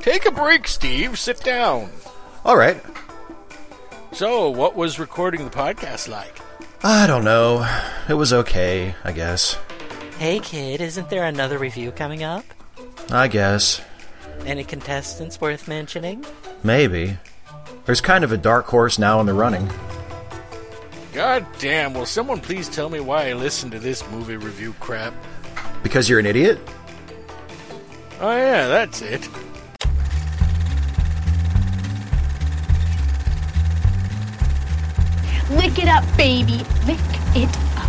Take a break, Steve. Sit down. All right. So, what was recording the podcast like? I don't know. It was okay, I guess. Hey kid, isn't there another review coming up? I guess. Any contestants worth mentioning? Maybe. There's kind of a dark horse now in the running. God damn, will someone please tell me why I listen to this movie review crap? Because you're an idiot? Oh, yeah, that's it. Lick it up, baby. Lick it up.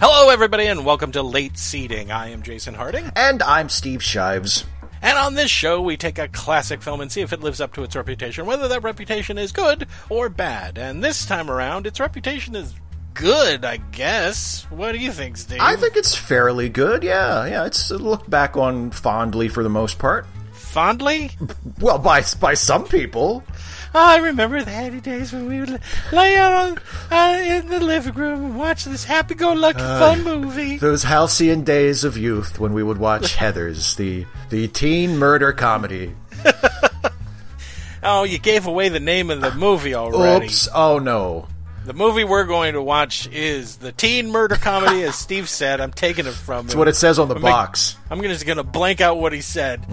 Hello, everybody, and welcome to Late Seating. I am Jason Harding, And I'm Steve Shives. and on this show, we take a classic film and see if it lives up to its reputation, whether that reputation is good or bad. And this time around, its reputation is good, I guess. What do you think, Steve? I think it's fairly good, yeah. Yeah, it's looked back on fondly for the most part. Fondly? Well, by by some people. Oh, I remember the happy days when we would lay out on, uh, in the living room and watch this happy-go-lucky fun movie. Those halcyon days of youth when we would watch Heathers, the the teen murder comedy. Oh, you gave away the name of the movie already. Oops. Oh no. The movie we're going to watch is the teen murder comedy, as Steve said. I'm taking it from him. what it says on the I'm make- box. I'm just going to blank out what he said.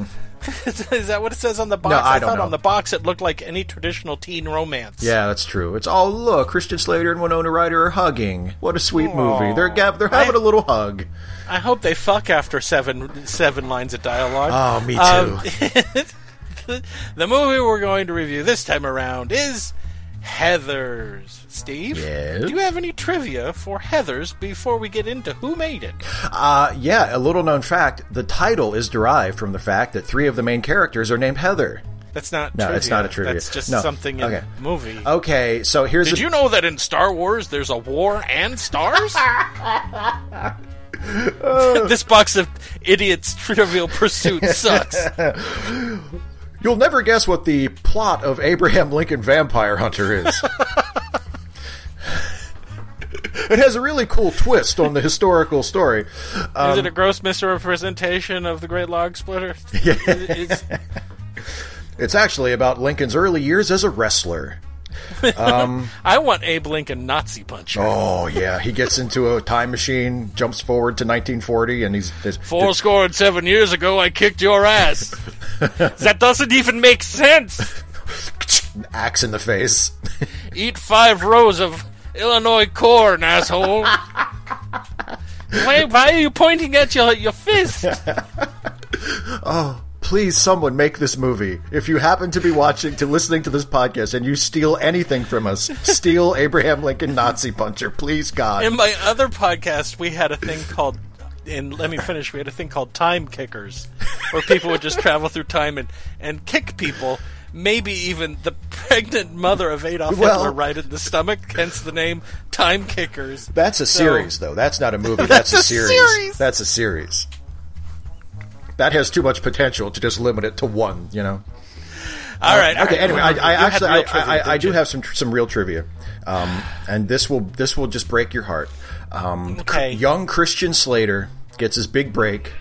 is that what it says on the box? No, I don't thought know. on the box it looked like any traditional teen romance. Yeah, that's true. It's all look, Christian Slater and Winona Ryder are hugging. What a sweet movie. They're they're having I- a little hug. I hope they fuck after seven seven lines of dialogue. Oh, me too. Um, the movie we're going to review this time around is Heathers. Steve, Yes? do you have any trivia for Heathers before we get into who made it? Uh, yeah, a little known fact: the title is derived from the fact that three of the main characters are named Heather. That's not No, trivia. it's not a trivia. That's just No. something in Okay. the movie. Okay, so here's Did the, you know that in Star Wars there's a war and stars? this box of idiots trivial pursuit sucks. You'll never guess what the plot of Abraham Lincoln Vampire Hunter is. it has a really cool twist on the historical story. Um, Is it a gross misrepresentation of the Great Log Splitter? It's- It's actually about Lincoln's early years as a wrestler. Um, I want Abe Lincoln Nazi puncher. Oh yeah, he gets into a time machine, jumps forward to 1940, and he's there's- Four score and seven years ago, I kicked your ass. that doesn't even make sense. axe in the face. Eat five rows of Illinois corn, asshole. why, why are you pointing at your, your fist? Oh. Please, someone make this movie. If you happen to be watching, to listening to this podcast, and you steal anything from us, steal Abraham Lincoln Nazi Puncher, please, God. In my other podcast, we had a thing called. And let me finish. We had a thing called time kickers, where people would just travel through time and, and kick people. Maybe even the pregnant mother of Adolf Well- Hitler right in the stomach, hence the name Time Kickers. That's a series, though. That's not a movie. That's, That's a a series. series. That's a series. That has too much potential to just limit it to one. You know. All right. all Okay. right. Anyway, I, I actually, I, trivia, I, I do you? have some some real trivia, um, and this will this will just break your heart. Um, Okay. young Christian Slater gets his big break.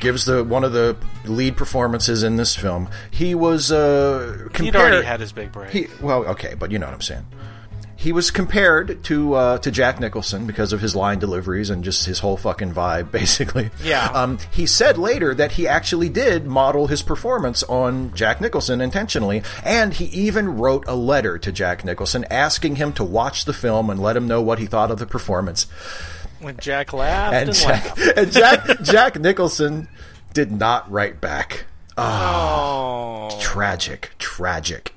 Gives the one of the lead performances in this film. He was uh, He'd compared. already had his big break. He well, okay, but you know what I'm saying. He was compared to uh, to Jack Nicholson because of his line deliveries and just his whole fucking vibe, basically. Yeah. Um, he said later that he actually did model his performance on Jack Nicholson intentionally, and he even wrote a letter to Jack Nicholson asking him to watch the film and let him know what he thought of the performance. when Jack laughed And and, Jack, laughed. and Jack Jack Nicholson did not write back. Oh. Tragic, tragic.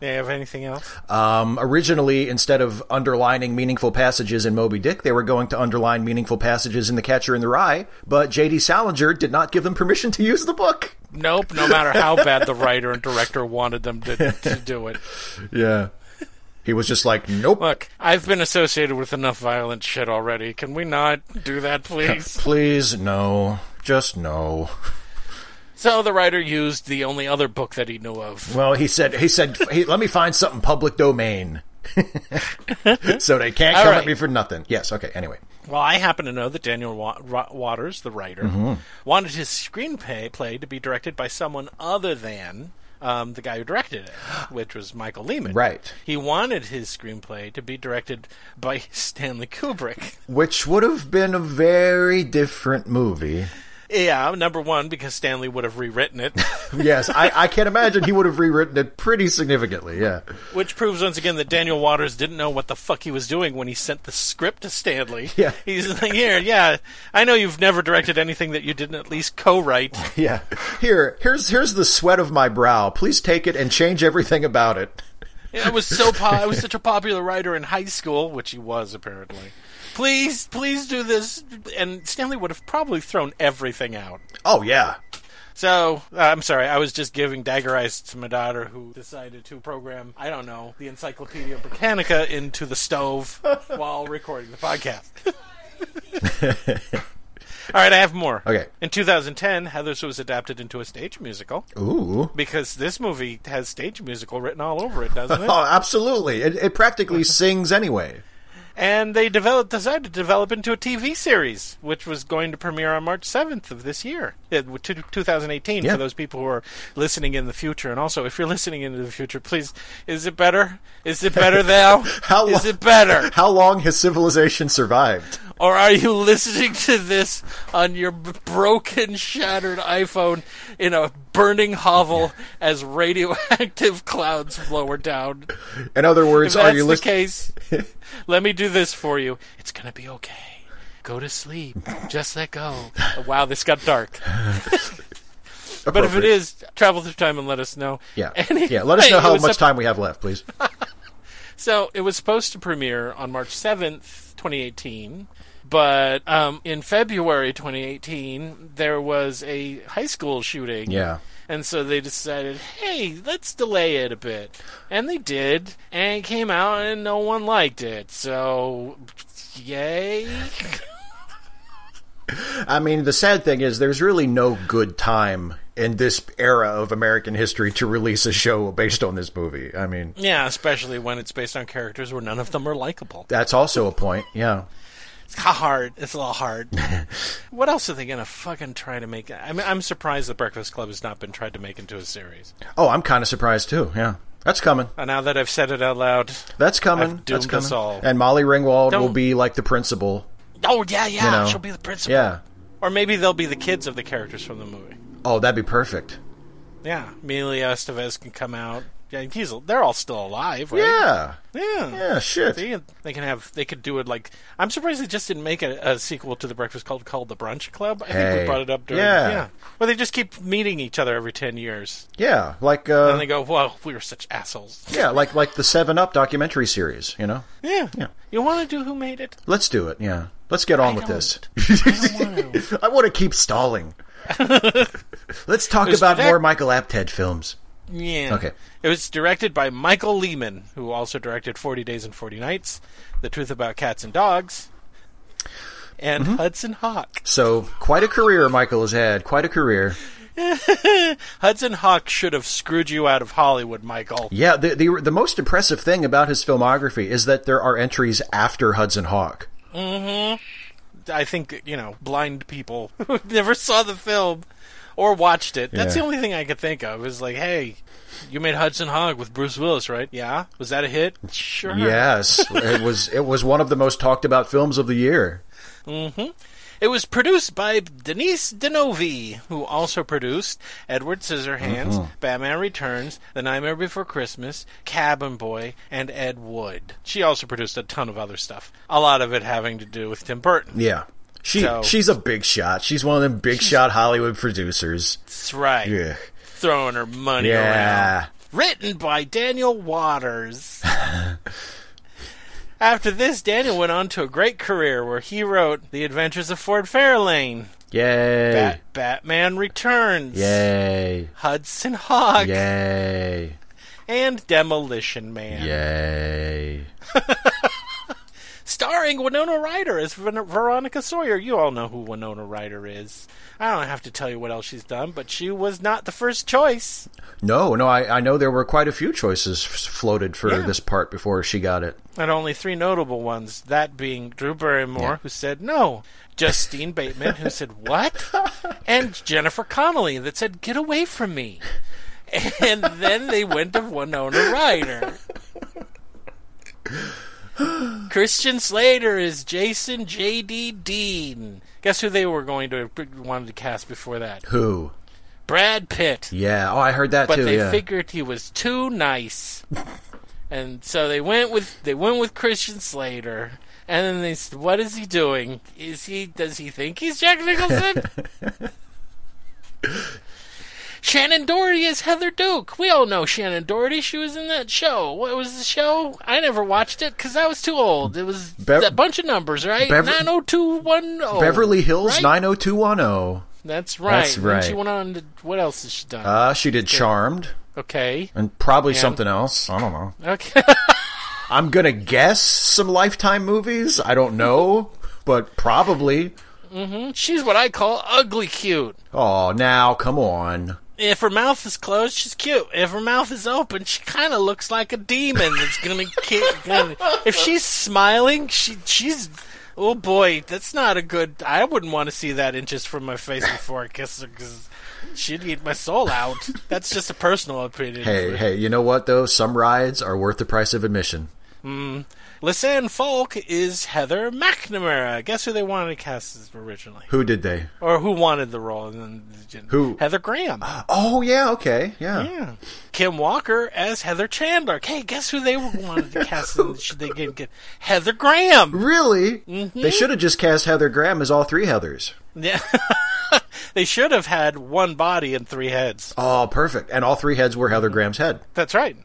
Do you have anything else? Um, originally, instead of underlining meaningful passages in Moby Dick, they were going to underline meaningful passages in The Catcher in the Rye, but J.D. Salinger did not give them permission to use the book. Nope. No matter how bad the writer and director wanted them to, to do it. Yeah. He was just like, nope. Look, I've been associated with enough violent shit already. Can we not do that, please? Please, no. Just no. So the writer used the only other book that he knew of. Well, he said, he said, hey, let me find something public domain. so they can't All come right. at me for nothing. Yes, okay, anyway. Well, I happen to know that Daniel Wa- Waters, the writer, Mm-hmm. wanted his screenplay play to be directed by someone other than um, the guy who directed it, which was Michael Lehmann. Right. He wanted his screenplay to be directed by Stanley Kubrick. Which would have been a very different movie. Yeah, number one because Stanley would have rewritten it, Yes, I, I can imagine he would have rewritten it pretty significantly. Yeah. which proves once again that Daniel Waters didn't know what the fuck he was doing when he sent the script to Stanley. Yeah. he's like, here, yeah, I know you've never directed anything that you didn't at least co-write. Yeah. Here, here's here's the sweat of my brow. Please take it and change everything about it. I was so po- I was such a popular writer in high school, which he was apparently. Please, please do this, and Stanley would have probably thrown everything out. Oh yeah. So uh, I'm sorry, I was just giving dagger eyes to my daughter, who decided to program I don't know the Encyclopedia Britannica into the stove while recording the podcast. All right, I have more. Okay. In 2010, Heathers was adapted into a stage musical Ooh. because this movie has stage musical written all over it, doesn't it? Oh, absolutely. It, it practically sings anyway. And they developed decided to develop into a TV series, which was going to premiere on March seventh of this year, uh, 2018. Yeah. For those people who are listening in the future, and also if you're listening into the future, please, is it better? Is it better now? How is lo- it better, How long has civilization survived? or are you listening to this on your broken, shattered iPhone in a burning hovel as radioactive clouds lower down? In other words, If are you listening? let me do this for you. It's gonna be okay. Go to sleep. Just let go. wow, this got dark. But if it is, travel through time and let us know. yeah, yeah. Let us know how much time we have left, please. So it was supposed to premiere on March seventh, twenty eighteen. But um, in February 2018, there was a high school shooting. Yeah. And so they decided, hey, let's delay it a bit. And they did, and it came out, and no one liked it. So, yay. I mean, the sad thing is, there's really no good time in this era of American history to release a show based on this movie. I mean, Yeah, especially when it's based on characters where none of them are likable. that's also a point. Yeah. It's hard. It's a little hard. what else are they gonna fucking try to make? I mean, I'm surprised the Breakfast Club has not been tried to make into a series. Oh, I'm kind of surprised too. Yeah. That's coming. And now that I've said it out loud, That's coming. That's coming. all. And Molly Ringwald will Don't- be like the principal. oh yeah, yeah, You know. she'll be the principal. Yeah. Or maybe they'll be the kids of the characters from the movie. Oh, that'd be perfect. Yeah, Emilio Estevez can come out. Yeah, he's they're all still alive, right? Yeah. yeah. Yeah. Shit. See, they can have. They could do it like. I'm surprised they just didn't make a, a sequel to the Breakfast Club called The Brunch Club. I think we brought it up during. Yeah. yeah. Well, they just keep meeting each other every ten years, Yeah. Like. Uh, and they go, "Well, we were such assholes." yeah. Like like the Seven Up documentary series. You know. Yeah. Yeah. You want to do Who Made It? Let's do it. Yeah. Let's get on I with this. don't. I want to. I want to keep stalling. Let's talk There's about that- more Michael Apted films. Yeah. Okay. It was directed by Michael Lehmann, who also directed 40 Days and 40 Nights, The Truth About Cats and Dogs, and Mm-hmm. Hudson Hawk. So quite a career Michael has had. Quite a career. Hudson Hawk should have screwed you out of Hollywood, Michael. Yeah. The the the most impressive thing about his filmography is that there are entries after Hudson Hawk. Mhm. I think, you know, blind people who never saw the film or watched it. That's Yeah. the only thing I could think of. Is like, hey, you made Hudson Hawk with Bruce Willis, right? Yeah. Was that a hit? Sure. Yes, it was it was one of the most talked about films of the year. Mm-hmm. It was produced by Denise Di Novi, who also produced Edward Scissorhands, mm-hmm. Batman Returns, The Nightmare Before Christmas, Cabin Boy, and Ed Wood. She also produced a ton of other stuff. A lot of it having to do with Tim Burton. Yeah. She So- she's a big shot. She's one of them big shot Hollywood producers. That's right. Yeah. Throwing her money Yeah. around. Written by Daniel Waters. After this, Daniel went on to a great career where he wrote The Adventures of Ford Fairlane, Yay. Bat- Batman Returns, Yay. Hudson Hawk, Yay. and Demolition Man. Yay. starring Winona Ryder as Ver- Veronica Sawyer. You all know who Winona Ryder is. I don't have to tell you what else she's done, but she was not the first choice. No, no, I, I know there were quite a few choices floated for Yeah. this part before she got it. And only three notable ones, that being Drew Barrymore, Yeah. who said no, Justine Bateman, who said what, and Jennifer Connelly, that said get away from me. And then they went to Winona Ryder. Christian Slater is Jason J.D. Dean. Guess who they were going to wanted to cast before that? Who? Brad Pitt. Yeah. Oh, I heard that but too. But they yeah. figured he was too nice, and so they went with they went with Christian Slater. And then they said, "What is he doing? Is he? Does he think he's Jack Nicholson?" Shannen Doherty is Heather Duke. We all know Shannen Doherty. She was in that show. What was the show? I never watched it because I was too old. It was Bev- a bunch of numbers, right? Bev- Nine hundred two one zero. Beverly Hills right? 90210. That's right. That's right. she went on to what else has she done? Uh, she did Charmed okay. and probably And- something else. I don't know. Okay. I'm gonna guess some Lifetime movies. I don't know, but probably. Mm-hmm. She's what I call ugly cute. Oh, now come on. If her mouth is closed, she's cute. If her mouth is open, she kind of looks like a demon that's gonna kick. Gonna, if she's smiling, she she's. Oh boy, that's not a good. I wouldn't want to see that inches from my face before I kiss her because she'd eat my soul out. That's just a personal opinion. Hey, hey, you know what though? Some rides are worth the price of admission. Mm. Lisanne Falk is Heather McNamara. Guess who they wanted to cast originally, Who did they? or who wanted the role? And then, Who? Heather Graham. Oh yeah, okay, yeah. Yeah. Kim Walker as Heather Chandler. Hey, guess who they wanted to cast? they get, get Heather Graham? Really? Mm-hmm. They should have just cast Heather Graham as all three Heathers. Yeah. they should have had one body and three heads. Oh, perfect. And all three heads were Heather Graham's head. That's right.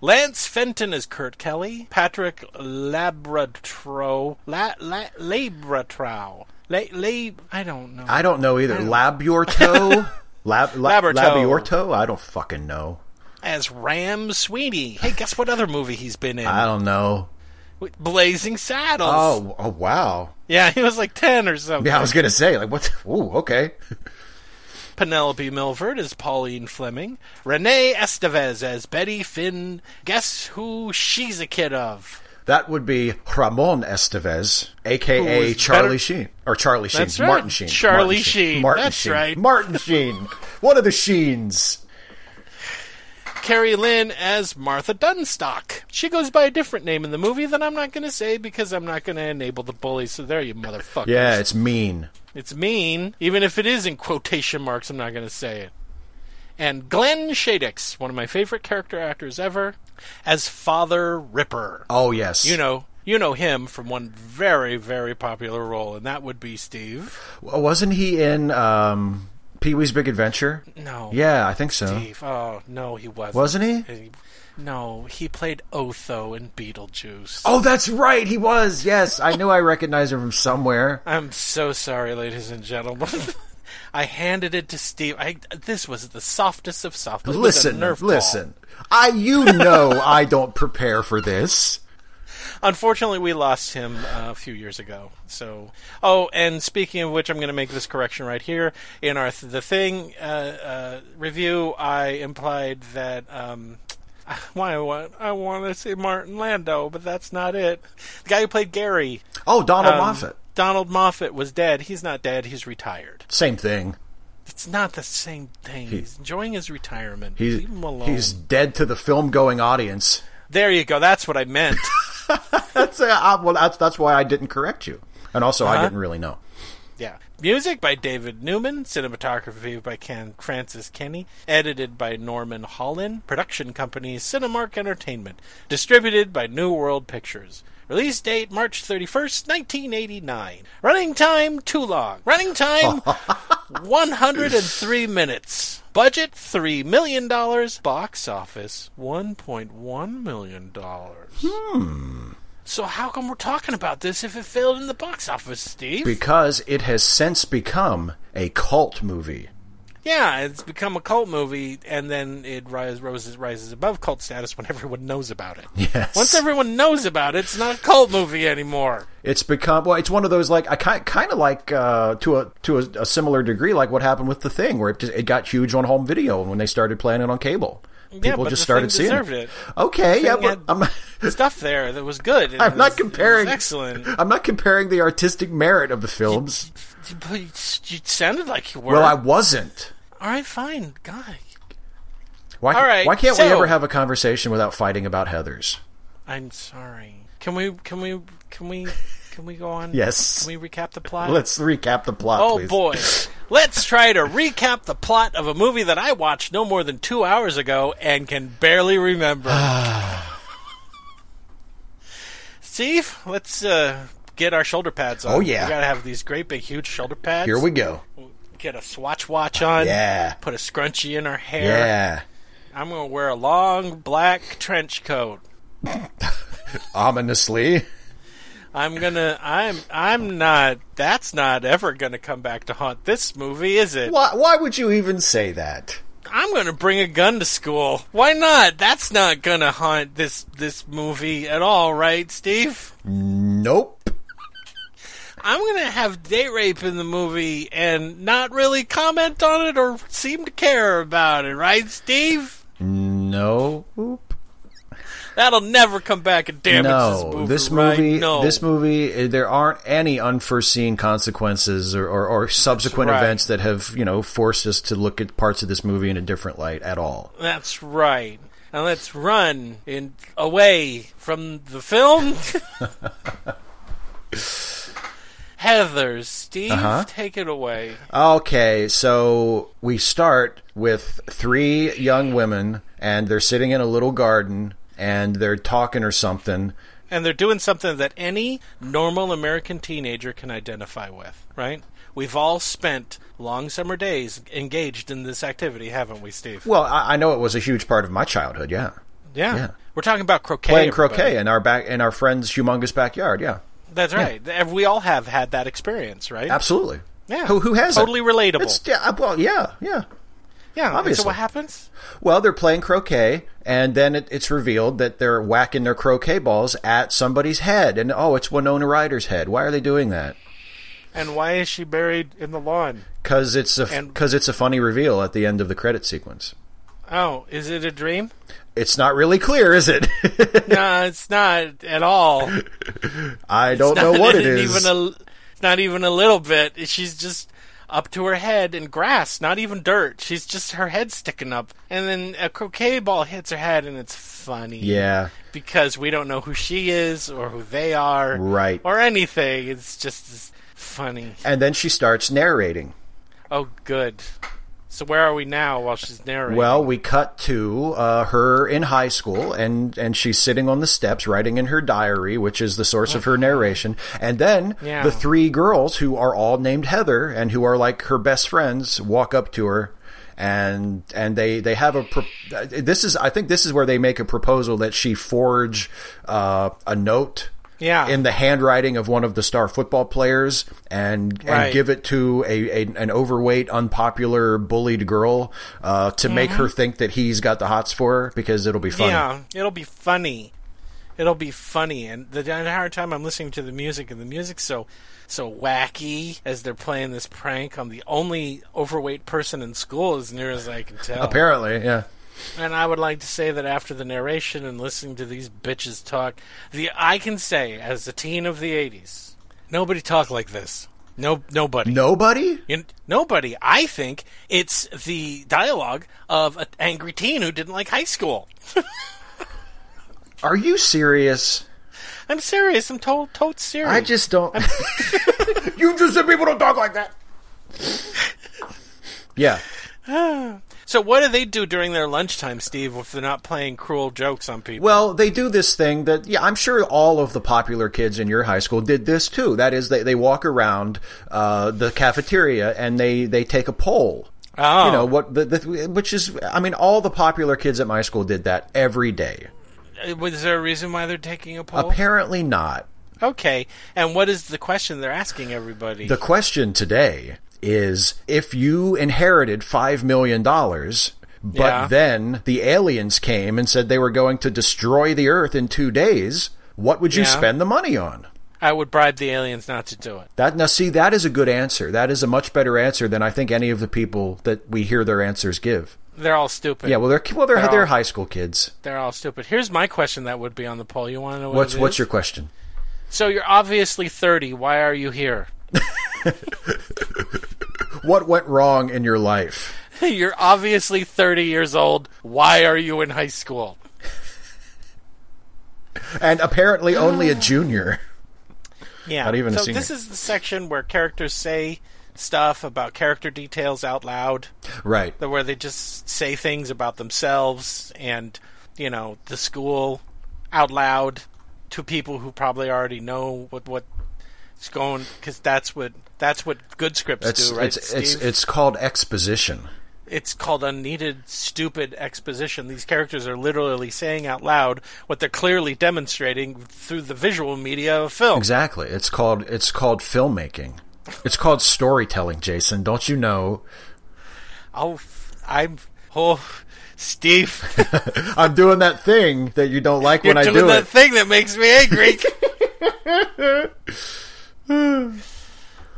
Lance Fenton is Kurt Kelly. Patrick Labratro. La, la, Labratro. La, la, I don't know. I don't know either. Labiorto? Lab, la. Labiorto? I don't fucking know. as Ram Sweeney. Hey, guess what other movie he's been in? I don't know. Blazing Saddles. Oh, oh wow. Yeah, he was like 10 or something. Yeah, I was gonna say like what? Ooh, okay. Penelope Milford as Pauline Fleming. Renee Estevez as Betty Finn. Guess who she's a kid of? That would be Ramon Estevez, aka Charlie better- Sheen, or Charlie Sheen, right. Martin Sheen, Charlie Martin Sheen. Martin That's Sheen. right. Martin Sheen, one of the Sheens. Carrie Lynn as Martha Dunnstock. She goes by a different name in the movie that I'm not going to say because I'm not going to enable the bully. So there you motherfuckers. Yeah, it's mean. It's mean. Even if it is in quotation marks, I'm not going to say it. And Glenn Shadix, one of my favorite character actors ever, as Father Ripper. Oh yes, You know, you know him from one very, very popular role, and that would be Steve. wasn't he in um, Pee Wee's Big Adventure? No. Yeah, I think so. Steve. Oh, no, he wasn't. Wasn't he? No, he played Otho in Beetlejuice. Oh, that's right, he was. Yes, I knew I recognized him from somewhere. I'm so sorry, ladies and gentlemen. I handed it to Steve. I, this was the softest of soft. Listen, Nerf ball. listen. I, you know, I don't prepare for this. Unfortunately, we lost him uh, a few years ago. So, oh, and speaking of which, I'm going to make this correction right here in our th- the thing uh, uh, review. I implied that um, why I want I want to say Martin Landau, but that's not it. The guy who played Gary, Oh, Donald um, Moffat. Donald Moffat, was dead. He's not dead. He's retired. Same thing. It's not the same thing. he's enjoying his retirement. He's Leave him alone. he's dead to the film going audience. There you go. That's what I meant. That's uh, well, that's that's why I didn't correct you, and also I Uh-huh. didn't really know. Music by David Newman, cinematography by Ken Francis Kenny, edited by Norman Hollyn, production company Cinemarque Entertainment, distributed by New World Pictures. Release date March 31st, 1989. Running time too long. Running time 103 minutes. Budget $3 million. Box office $1.1 million. Hmm. So how come we're talking about this if it failed in the box office, Steve? Because it has since become a cult movie. Yeah, it's become a cult movie, and then it rise, rises, rises above cult status when everyone knows about it. Yes. Once everyone knows about it, it's not a cult movie anymore. It's become well. It's one of those like I kind kind of like uh, to a to a, a similar degree like what happened with the thing where it just, it got huge on home video when they started playing it on cable. People yeah, just the started seeing it. it. Okay, yeah, but had I'm stuff there that was good. I'm not was- was comparing. excellent. I'm not comparing the artistic merit of the films. But you, you sounded like you were. Well, I wasn't. All right, fine, guy. Why, All right, why can't we ever have a conversation without fighting about Heathers? I'm sorry. Can we? Can we? Can we? Can we go on? Yes. Can we recap the plot? Let's recap the plot, Oh please. boy. Let's try to recap the plot of a movie that I watched no more than two hours ago and can barely remember. Steve, let's uh, get our shoulder pads on. Oh, yeah. We gotta have these great big huge shoulder pads. Here we go. get a swatch watch on. Yeah. Put a scrunchie in our hair. Yeah. I'm gonna wear a long black trench coat. Ominously. I'm gonna. I'm. I'm not. That's not ever gonna come back to haunt this movie, is it? Why, why would you even say that? I'm gonna bring a gun to school. Why not? That's not gonna haunt this this movie at all, right, Steve? Nope. I'm gonna have date rape in the movie and not really comment on it or seem to care about it, right, Steve? Nope. That'll never come back and damage no, this movie. right? movie, no. this movie, there aren't any unforeseen consequences or, or, or subsequent right. events that have, you know, forced us to look at parts of this movie in a different light at all. That's right. Now let's run in away from the film. Heather, Steve, Uh-huh. take it away. Okay, so we start with three young women, and they're sitting in a little garden, and they're talking or something. And they're doing something that any normal American teenager can identify with, right? We've all spent long summer days engaged in this activity, haven't we, Steve? Well, I, I know it was a huge part of my childhood. Yeah, Yeah. yeah. We're talking about croquet. playing everybody. croquet in our back in our friend's humongous backyard. Yeah, That's right. We all have had that experience, right? absolutely. Yeah. Who who has Totally relatable. It's, yeah, uh, well, yeah, yeah. Yeah. obviously. So what happens? Well, they're playing croquet, and then it, it's revealed that they're whacking their croquet balls at somebody's head, and oh, it's Winona Ryder's head. Why are they doing that? And why is she buried in the lawn? Because it's a because it's a funny reveal at the end of the credit sequence. Oh, is it a dream? It's not really clear, is it? no, it's not at all. I don't know what it is. Even a, not even a little bit. She's just up to her head in grass, not even dirt. She's just her head sticking up, and then a croquet ball hits her head, and it's funny. yeah, because we don't know who she is or who they are, Right. Or anything. It's just funny. and then she starts narrating. Oh, good. So where are we now while she's narrating? Well, we cut to uh, her in high school, and and she's sitting on the steps writing in her diary, which is the source of her narration. And then Yeah. the three girls, who are all named Heather and who are like her best friends, walk up to her. And and they they have a pro- this is I think this is where they make a proposal that she forge uh, a note Yeah. in the handwriting of one of the star football players and and give it to a, a an overweight, unpopular, bullied girl uh, to make her think that he's got the hots for her because it'll be funny. Yeah, it'll be funny. It'll be funny, and the entire time I'm listening to the music, and the music's so so wacky as they're playing this prank on the only overweight person in school, as near as I can tell. Apparently, yeah. And I would like to say that after the narration and listening to these bitches talk, the I can say as a teen of the '80s, nobody talked like this. No, nobody. Nobody? You- nobody. I think it's the dialogue of an angry teen who didn't like high school. Are you serious? I'm serious. I'm told, totes serious. I just don't. you just said people don't talk like that. yeah. So what do they do during their lunchtime, Steve, if they're not playing cruel jokes on people? Well, they do this thing that, yeah, I'm sure all of the popular kids in your high school did this too. That is, they, they walk around uh, the cafeteria and they, they take a poll. Oh. You know what? The, the, which is, I mean, all the popular kids at my school did that every day. Uh, Was there a reason why they're taking a poll? Apparently not. okay. And what is the question they're asking everybody? The question today is if you inherited $5 million, but Yeah. then the aliens came and said they were going to destroy the Earth in two days, what would you Yeah. spend the money on? I would bribe the aliens not to do it. That now see that is a good answer. That is a much better answer than I think any of the people that we hear their answers give. They're all stupid. Yeah, well they're well they're They're they're all- high school kids. They're all stupid. Here's my question that would be on the poll. You want to know what What's what's your question? So you're obviously 30. Why are you here? What went wrong in your life? you're obviously 30 years old. Why are you in high school? And apparently only a junior. Yeah. Not even a senior. this is the section where characters say stuff about character details out loud, Right. where they just say things about themselves and, you know, the school out loud to people who probably already know what what's going because that's what that's what good scripts It's do, right? it's it's Steve? it's called exposition. it's called unneeded stupid exposition these characters are literally saying out loud what they're clearly demonstrating through the visual media of film Exactly. It's called it's called filmmaking. It's called storytelling, Jason. Don't you know? oh i'm oh steve I'm doing that thing that you don't like you're when I doing do that it. thing that makes me angry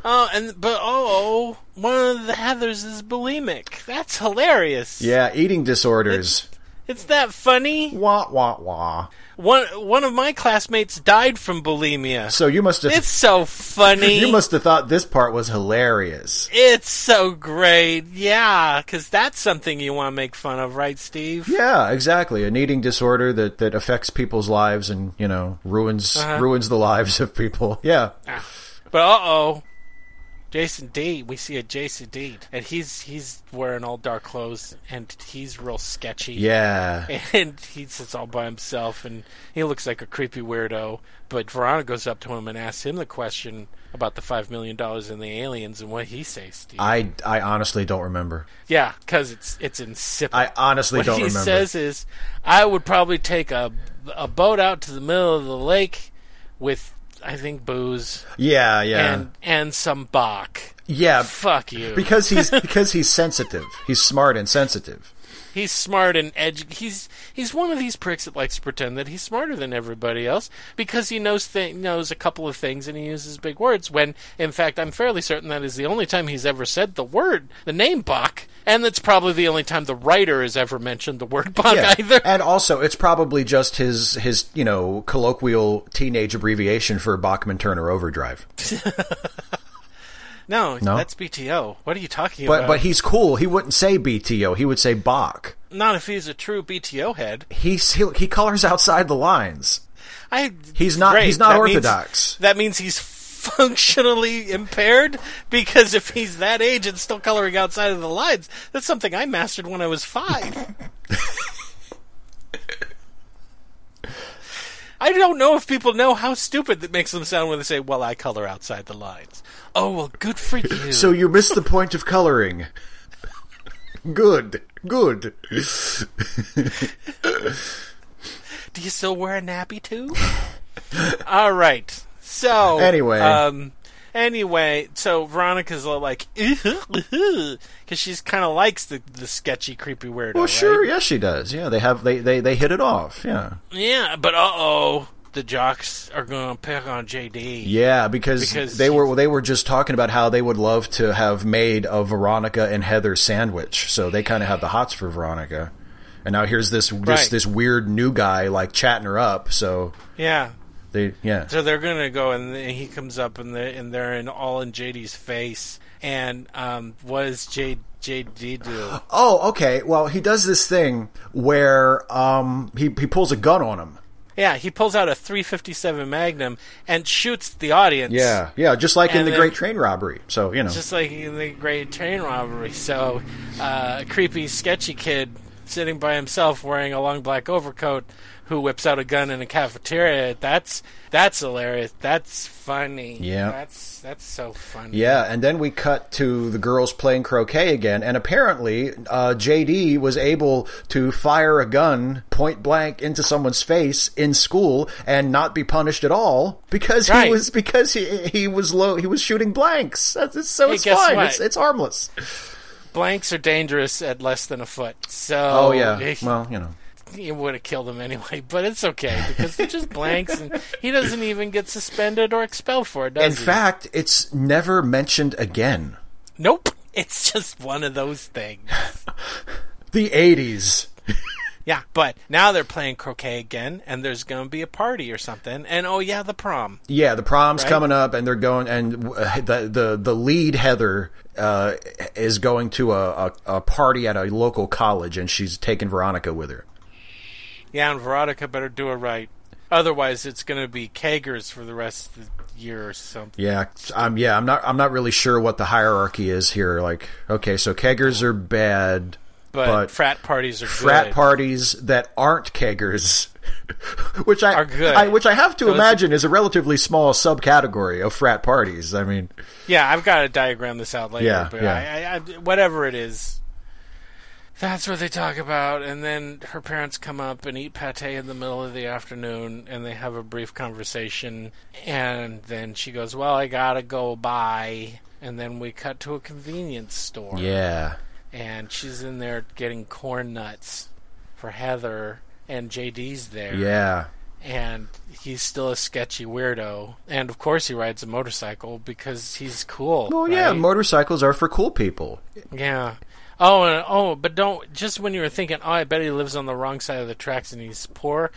oh and but oh one of the heathers is bulimic that's hilarious Yeah, eating disorders. it's that funny Wah wah wah. one one of my classmates died from bulimia So you must have it's so funny you must have thought this part was hilarious. It's so great. Yeah, because that's something you want to make fun of, right, Steve? Yeah, exactly. An eating disorder that, that affects people's lives and you know ruins Uh-huh. ruins the lives of people. Yeah, But uh oh. Jason D, we see a Jason D, and he's he's wearing all dark clothes, and he's real sketchy. yeah. and he sits all by himself, and he looks like a creepy weirdo. But Veronica goes up to him and asks him the question about the five million dollars and the aliens, and what he says, Steve. I, I honestly don't remember. yeah, because it's it's insipid. I honestly what don't remember. What he remember. says is, I would probably take a a boat out to the middle of the lake with I think booze yeah, yeah, and and some Bach. yeah. Fuck you. Because he's because he's sensitive. He's smart and sensitive. He's smart and edu- he's he's one of these pricks that likes to pretend that he's smarter than everybody else because he knows th- knows a couple of things and he uses big words when in fact I'm fairly certain that is the only time he's ever said the word the name Bach and that's probably the only time the writer has ever mentioned the word Bach Yeah. either. And also, it's probably just his his you know colloquial teenage abbreviation for Bachman Turner Overdrive. No, No? that's BTO. What are you talking But about? but he's cool. He wouldn't say BTO. He would say Bach. Not if he's a true BTO head. He's he, he colors outside the lines. I He's not- great. he's not That means- orthodox. that means he's functionally impaired because if he's that age and still coloring outside of the lines, that's something I mastered when I was five. I don't know if people know how stupid that makes them sound when they say, "Well, I color outside the lines." Oh well, good for you. So you missed the point of coloring. good, good. Do you still wear a nappy too? All right. So Anyway. um, anyway, so Veronica's like, because she's kind of likes the the sketchy, creepy weirdo. Well, right? sure, yes, she does. Yeah, they have they they they hit it off. Yeah, Yeah, but uh oh, the jocks are going to pick on JD. yeah, because, Because they were they were just talking about how they would love to have made a Veronica and Heather sandwich. So they kind of have the hots for Veronica. And now here's this this Right. this weird new guy like chatting her up. So Yeah. they yeah. So they're gonna go, and he comes up, and they and they're in all in JD's face. And um, what does J, JD do? Oh, okay. Well, he does this thing where um he he pulls a gun on him. Yeah, he pulls out a 357 Magnum and shoots the audience. Yeah, yeah, just like in the then- Great Train Robbery. So you know, just like in the Great Train Robbery. So, uh, a creepy, sketchy kid sitting by himself wearing a long black overcoat who whips out a gun in a cafeteria. That's that's hilarious. That's funny. Yeah. That's that's so funny. Yeah, and then we cut to the girls playing croquet again, and apparently uh, JD was able to fire a gun point blank into someone's face in school and not be punished at all because he was because he he was low he was shooting blanks. That's it's, so Hey, it's fine. It's it's harmless. Blanks are dangerous at less than a foot. So Oh yeah, well you know. He would have killed him anyway, but it's okay because they're just blanks, and he doesn't even get suspended or expelled for it. Does In he? fact, it's never mentioned again. nope. It's just one of those things. The '80s. Yeah, but now they're playing croquet again, and there's going to be a party or something. And oh yeah, the prom. Yeah, the prom's Right? coming up, and they're going, and uh, the the the lead Heather uh, is going to a, a a party at a local college, and she's taking Veronica with her. Yeah, and Veronica better do it right. Otherwise, it's going to be kegers for the rest of the year or something. Yeah, I'm yeah, I'm not I'm not really sure what the hierarchy is here. Like, okay, so keggers are bad, But, but frat parties are frat good. parties that aren't keggers. which I, Are good. I which I have to So imagine is a relatively small subcategory of frat parties. I mean, Yeah, I've got to diagram this out later. Yeah, but yeah. I, I, whatever it is, that's what they talk about. And then her parents come up and eat pate in the middle of the afternoon, and they have a brief conversation. And then she goes, "Well, I gotta go buy." And then we cut to a convenience store. yeah, and she's in there getting corn nuts for Heather, and JD's there. yeah. And he's still a sketchy weirdo. And of course, he rides a motorcycle because he's cool. Well, yeah, right? motorcycles are for cool people. yeah. Oh, and, oh, but don't just when you were thinking, oh, I bet he lives on the wrong side of the tracks and he's poor.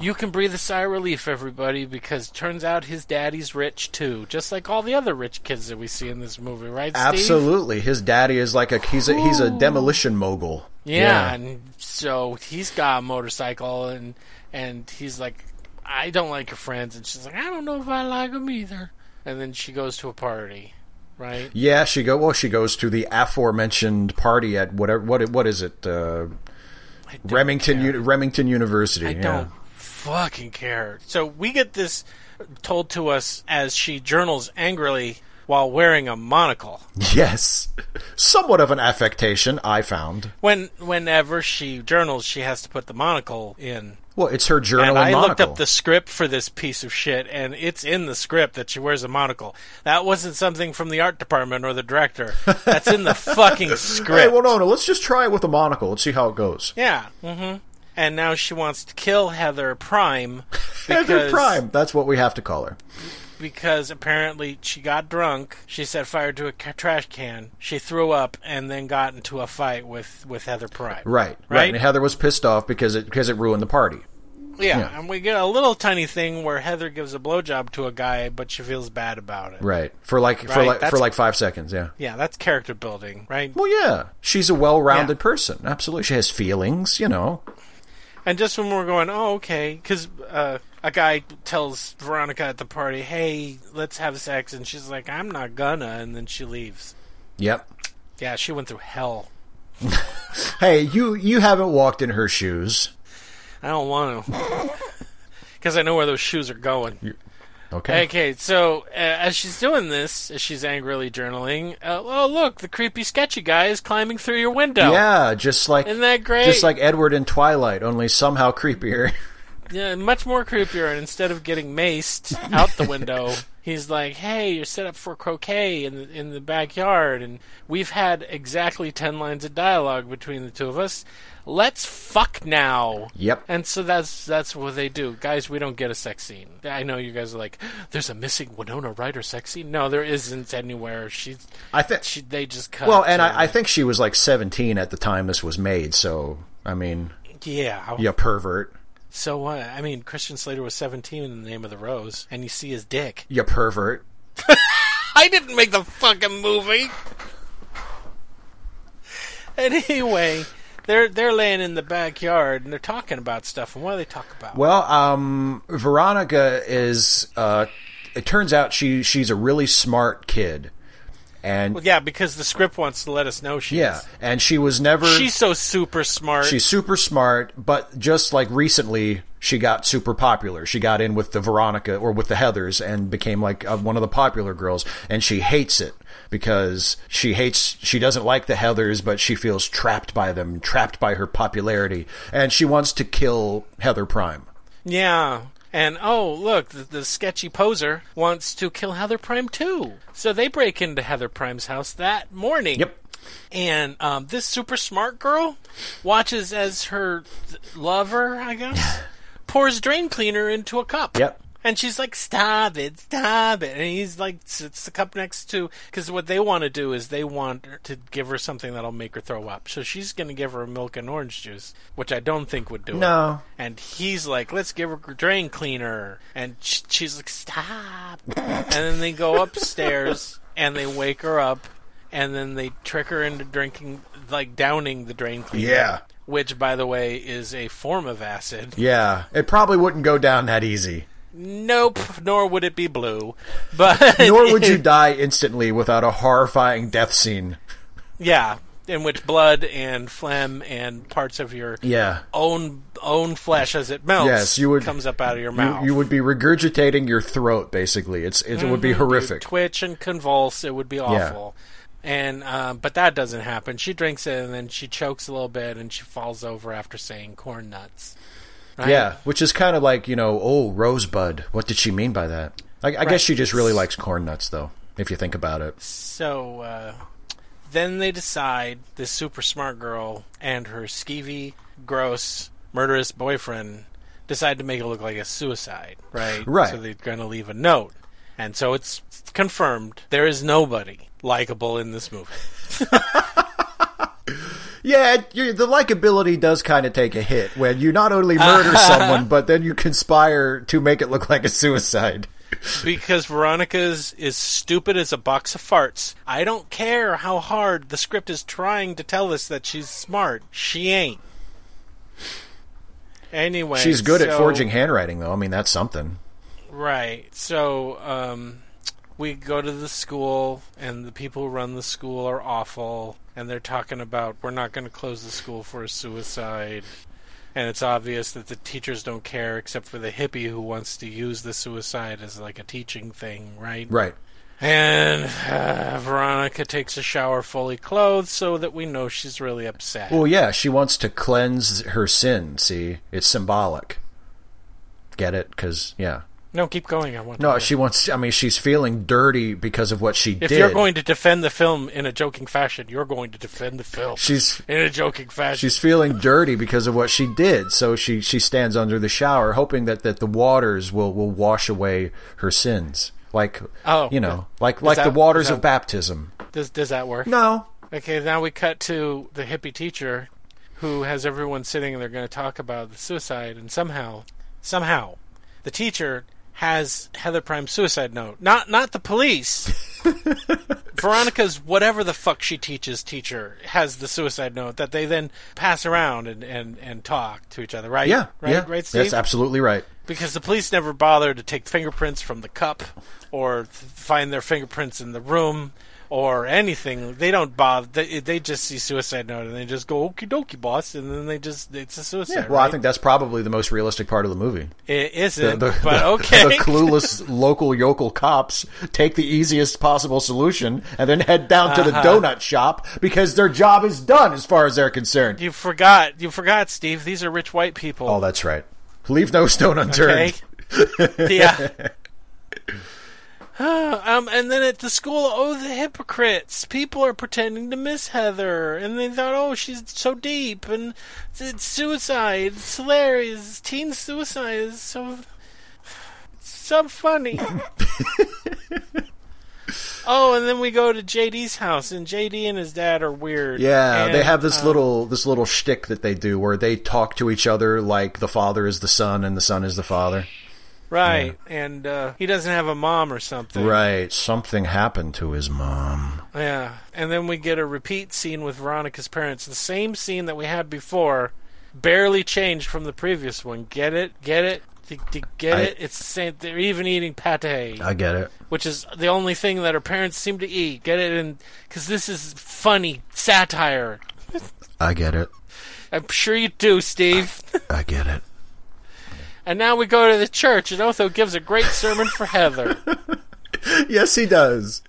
You can breathe a sigh of relief, everybody, because turns out his daddy's rich too, just like all the other rich kids that we see in this movie, right? Steve? Absolutely, his daddy is like a he's a he's a demolition mogul. Yeah, and so he's got a motorcycle, and and he's like, I don't like your friends, and she's like, I don't know if I like them either. And then she goes to a party, right? Yeah, she go. Well, she goes to the aforementioned party at whatever. What what is it? Uh, Remington. U- Remington University. I yeah. don't fucking care. So we get this told to us as she journals angrily while wearing a monocle. Yes, somewhat of an affectation. I found. When whenever she journals, she has to put the monocle in. Well, it's her journal and I and looked up the script for this piece of shit, and it's in the script that she wears a monocle. That wasn't something from the art department or the director. That's in the fucking script. Hey, well, no, no. Let's just try it with a monocle. Let's see how it goes. Yeah. Mm-hmm. And now she wants to kill Heather Prime Heather Prime. That's what we have to call her. Because apparently she got drunk. She set fire to a ca- trash can. She threw up and then got into a fight with with Heather Prime. Right, right. Right? And Heather was pissed off because it because it ruined the party. Yeah, Yeah. and we get a little tiny thing where Heather gives a blowjob to a guy, but she feels bad about it. Right. For like for Right, like for like five seconds. Yeah. Yeah, that's character building, right? Well, yeah. She's a well-rounded Yeah. person. Absolutely. She has feelings. You know. And just when we're going, oh, okay, because uh, a guy tells Veronica at the party, hey, let's have sex, and she's like, I'm not gonna, and then she leaves. Yep. Yeah, she went through hell. Hey, you you haven't walked in her shoes. I don't want to. Because I know where those shoes are going. Okay. Okay, so uh, as she's doing this, as she's angrily journaling, uh, oh, look, the creepy, sketchy guy is climbing through your window. Yeah, just like Isn't that great? just like Edward in Twilight, only somehow creepier. Yeah, much more creepier. And instead of getting maced out the window, he's like, "Hey, you're set up for croquet in the, in the backyard, and we've had exactly ten lines of dialogue between the two of us. Let's fuck now." Yep. And so that's that's what they do, guys. We don't get a sex scene. I know you guys are like, "There's a missing Winona Ryder sex scene." No, there isn't anywhere. She's I think. she they just cut. Well, and I, I think she was like 17 at the time this was made. So I mean, yeah. you pervert. So what? I mean, Christian Slater was 17 in the name of the rose, and you see his dick. You pervert. I didn't make the fucking movie. Anyway, they're they're laying in the backyard and they're talking about stuff. And what do they talk about? Well, um, Veronica is. Uh, it turns out she she's a really smart kid, and Well, yeah, because the script wants to let us know she yeah, is. and she was never She's so super smart. She's super smart, but just like recently, she got super popular. She got in with the Veronica or with the Heathers and became like uh, one of the popular girls. And she hates it because she hates, she doesn't like the Heathers, but she feels trapped by them, trapped by her popularity. And she wants to kill Heather Prime. Yeah. And oh, look, the, the sketchy poser wants to kill Heather Prime too. So they break into Heather Prime's house that morning. Yep. And um, this super smart girl watches as her th- lover, I guess, pours drain cleaner into a cup. Yep. And she's like, "Stop it, stop it!" And he's like, sits the cup next to because what they want to do is they want to give her something that'll make her throw up. So she's going to give her milk and orange juice, which I don't think would do it. No. And he's like, "Let's give her drain cleaner," and sh- she's like, "Stop!" and then they go upstairs and they wake her up, and then they trick her into drinking, like downing the drain cleaner. Yeah. Which, by the way, is a form of acid. Yeah. It probably wouldn't go down that easy. Nope, nor would it be blue. But Nor would you die instantly without a horrifying death scene. yeah, in which blood and phlegm and parts of your Yeah. own own flesh as it melts Yes, you would- comes up out of your mouth. you would be regurgitating your throat, basically. It's It would be You horrific. twitch and convulse. It would be awful. And um, but that doesn't happen. She drinks it and then she chokes a little bit and she falls over after saying corn nuts. Right? Yeah, which is kind of like you know, oh, rosebud. What did she mean by that? I, I guess she just really likes corn nuts, though. If you think about it, So uh, then they decide this super smart girl and her skeevy, gross, murderous boyfriend decide to make it look like a suicide, right? Right. So they're going to leave a note. And so it's confirmed there is nobody likable in this movie. yeah, the likability does kind of take a hit when you not only murder someone, but then you conspire to make it look like a suicide. because Veronica's is stupid as a box of farts. I don't care how hard the script is trying to tell us that she's smart. She ain't. Anyway, She's good at forging handwriting, though. I mean, that's something. Right. So, um, we go to the school, and the people who run the school are awful, and they're talking about we're not going to close the school for a suicide. And it's obvious that the teachers don't care, except for the hippie who wants to use the suicide as like a teaching thing, right? Right. And uh, Veronica takes a shower fully clothed so that we know she's really upset. Well, yeah, she wants to cleanse her sin. See, it's symbolic. Get it? Because yeah. No, keep going. I want. No, she wants. I mean, she's feeling dirty because of what she If did. If you're going to defend the film in a joking fashion, you're going to defend the film she's in a joking fashion. she's feeling dirty because of what she did. So she she stands under the shower, hoping that, that the waters will, will wash away her sins, like Oh, you know, like like the waters is of baptism. Does does that work? No, Okay, now we cut to the hippie teacher who has everyone sitting and they're going to talk about the suicide and somehow somehow the teacher has Heather Prime's suicide note. Not not the police. Veronica's whatever the fuck she teaches teacher has the suicide note that they then pass around and, and, and talk to each other, right? yeah, right, yeah, right, Steve? that's absolutely right. because the police never bother to take fingerprints from the cup or find their fingerprints in the room or anything. They don't bother. They, they just see suicide note and they just go okie dokie, boss, and then they just it's a suicide. Well, I think that's probably the most realistic part of the movie. it The, isn't. the, but the- okay, the clueless local yokel cops take the easiest possible solution and then head down to the Uh-huh. donut shop because their job is done as far as they're concerned. you forgot. You forgot, Steve. These are rich white people. Oh, that's right. Leave no stone unturned. Okay. yeah. um, and then at the school, oh, the hypocrites! People are pretending to miss Heather, and they thought, oh, she's so deep, and it's, suicide. It's hilarious. Teen suicide is so so funny. oh, and then we go to JD's house, and JD and his dad are weird. Yeah, And, they have this um, little this little shtick that they do where they talk to each other like the father is the son and the son is the father. Right, and uh, he doesn't have a mom or something. Right. Something happened to his mom. Yeah, and then we get a repeat scene with Veronica's parents, the same scene that we had before, barely changed from the previous one. Get it? Get it? Do you get I- it? It's the same. They're even eating pate, I get it. which is the only thing that her parents seem to eat. Get it? And because this is funny satire. I get it. I'm sure you do, Steve. I get it. And now we go to the church, and Otho gives a great sermon for Heather Yes, he does.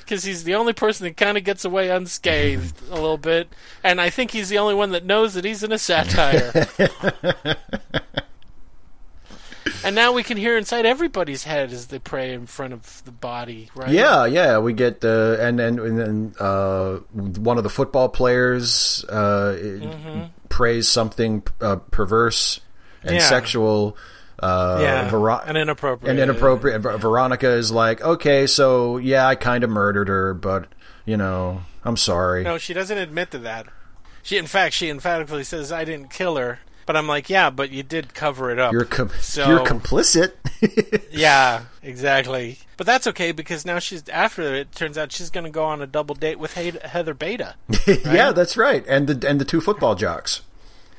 because he's the only person that kind of gets away unscathed a little bit, and I think he's the only one that knows that he's in a satire. and now we can hear inside everybody's head as they pray in front of the body, right? Yeah, yeah. We get uh, and and and then uh, one of the football players uh, Mm-hmm. prays something uh, perverse and Yeah. sexual. Uh, Yeah, Vero- and inappropriate. and inappropriate. Ver- Veronica is like, okay, so yeah, I kind of murdered her, but you know, I'm sorry. No, she doesn't admit to that. She, in fact, she emphatically says, "I didn't kill her." But I'm like, yeah, but you did cover it up. You're com- So- you're complicit. Yeah, exactly. But that's okay because now she's after it turns out she's going to go on a double date with He- Heather Beta. yeah, that's right. And the and the two football jocks.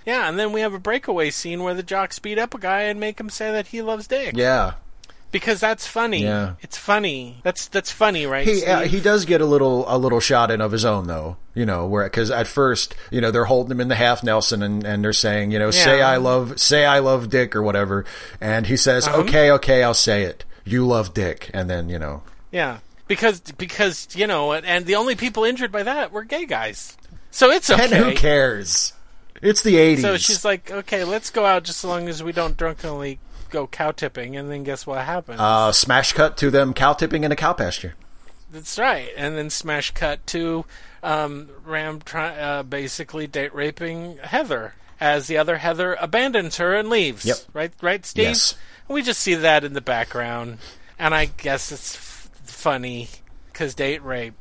Yeah, and then we have a breakaway scene where the jocks beat up a guy and make him say that he loves Dick. Yeah, because that's funny. Yeah. it's funny. That's that's funny, right? he uh, he does get a little a little shot in of his own though. You know, where because at first you know they're holding him in the half Nelson and, and they're saying you know say I love say I love Dick or whatever, and he says Uh-huh. okay okay I'll say it. You love Dick, and then you know yeah, because because you know, and- and the only people injured by that were gay guys. So it's okay. and who cares? It's the eighties. So she's like, okay, let's go out just as long as we don't drunkenly go cow tipping, and then guess what happens? uh, smash cut to them cow tipping in a cow pasture. That's right. And then smash cut to um, Ram try, uh, basically date raping Heather as the other Heather abandons her and leaves. Yep. Right, right, Steve. Yes. We just see that in the background, and I guess it's f- funny because date rape,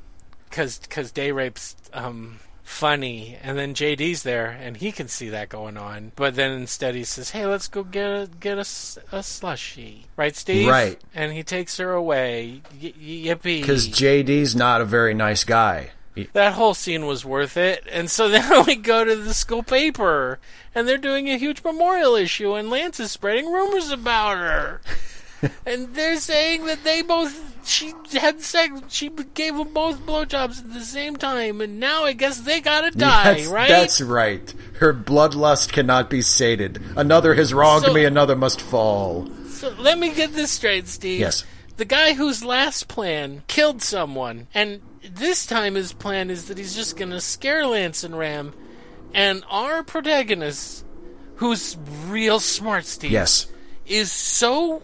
because because day rape's um, funny, and then JD's there and he can see that going on, but then instead he says, "Hey, let's go get a get a, a slushy." Right, Steve. Right. And he takes her away. Y- y- yippee! Because JD's not a very nice guy. That whole scene was worth it. And so then we go to the school paper, and they're doing a huge memorial issue, and Lance is spreading rumors about her. And they're saying that they both she had sex, she gave them both blowjobs at the same time, and now I guess they gotta die, that's, right? That's right. Her bloodlust cannot be sated. Another has wronged So- me, another must fall. So let me get this straight, Steve. Yes. The guy whose last plan killed someone, and this time his plan is that he's just gonna scare Lance and Ram, and our protagonist, who's real smart, Steve, Yes. is so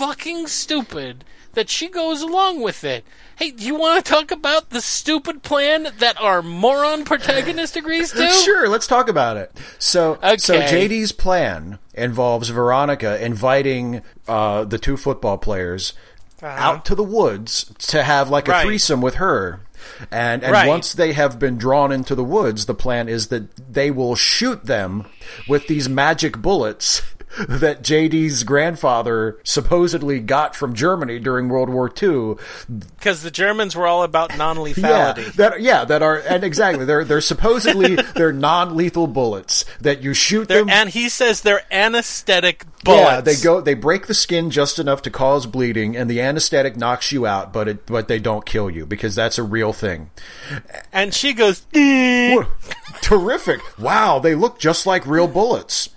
fucking stupid that she goes along with it. Hey, do you want to talk about the stupid plan that our moron protagonist agrees to? Sure, let's talk about it. So, so JD's plan involves Veronica inviting uh, the two football players out to the woods to have like a Uh-huh. Right. threesome with her. And and Right. once they have been drawn into the woods, the plan is that they will shoot them with these magic bullets that JD's grandfather supposedly got from Germany during World War II Because the Germans were all about non-lethality. that yeah, that are and exactly they're they're supposedly they're non-lethal bullets that you shoot They're, them. and he says they're anesthetic bullets. yeah, they go they break the skin just enough to cause bleeding, and the anesthetic knocks you out, but it but they don't kill you because that's a real thing. And she goes. Terrific! Wow, they look just like real bullets.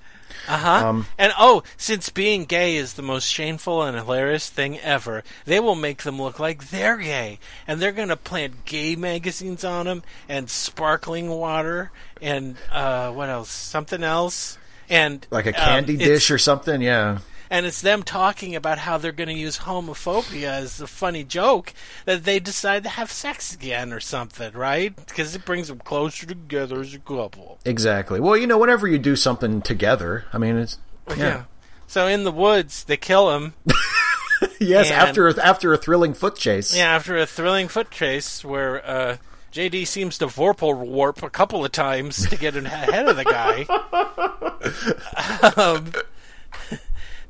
Uh-huh. and oh, since being gay is the most shameful and hilarious thing ever, they will make them look like they're gay, and they're gonna plant gay magazines on them, and sparkling water, and uh, what else? Something else, and Like a um, candy dish or something, yeah. And it's them talking about how they're going to use homophobia as a funny joke that they decide to have sex again or something, right? Because it brings them closer together as a couple. Exactly. Well, you know, whenever you do something together, I mean, it's yeah. So in the woods, they kill him. yes. And- after a, after a thrilling foot chase. Yeah, after a thrilling foot chase where uh, JD seems to vorpal warp a couple of times to get ahead of the guy. um,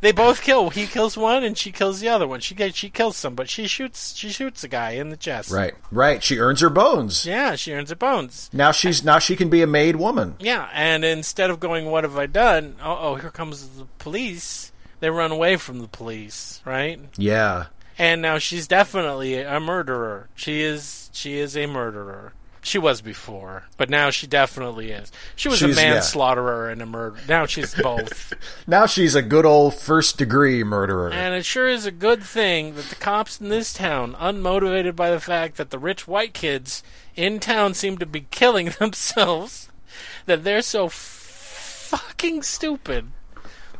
they both kill. He kills one, and she kills the other one. She gets- she kills some, but she shoots she shoots a guy in the chest. Right. Right. She earns her bones. Yeah, she earns her bones. Now she's now she can be a made woman. Yeah, and instead of going, "What have I done?" Oh, oh, here comes the police. They run away from the police, right? Yeah. And now she's definitely a murderer. She is she is a murderer. She was before, but now she definitely is. She was She's- a yeah. manslaughterer and a murderer. Now she's both. Now she's a good old first degree murderer. and it sure is a good thing that the cops in this town, unmotivated by the fact that the rich white kids in town seem to be killing themselves, that they're so fucking stupid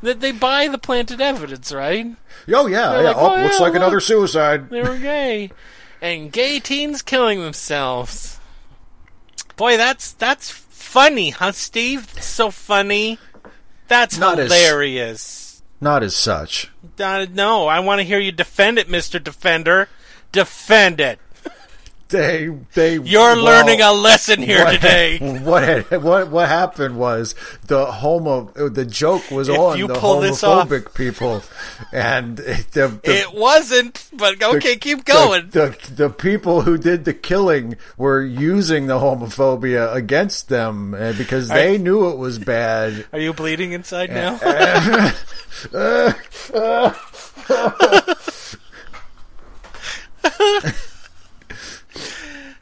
that they buy the planted evidence, right? oh yeah, They're yeah. like, oh, "Oh, looks yeah, like another suicide. They were gay. and gay teens killing themselves. Boy, that's that's funny, huh, Steve? So funny. That's Not as- hilarious. Not as such. Uh, no, I want to hear you defend it, Mister Defender. Defend it. They they You're well, learning a lesson here what, today. What what what happened was the homo the joke was If on the this off- homophobic people, and the, the It wasn't, but okay, keep going. The, the the people who did the killing were using the homophobia against them uh, because they knew it was bad. Are you bleeding inside now?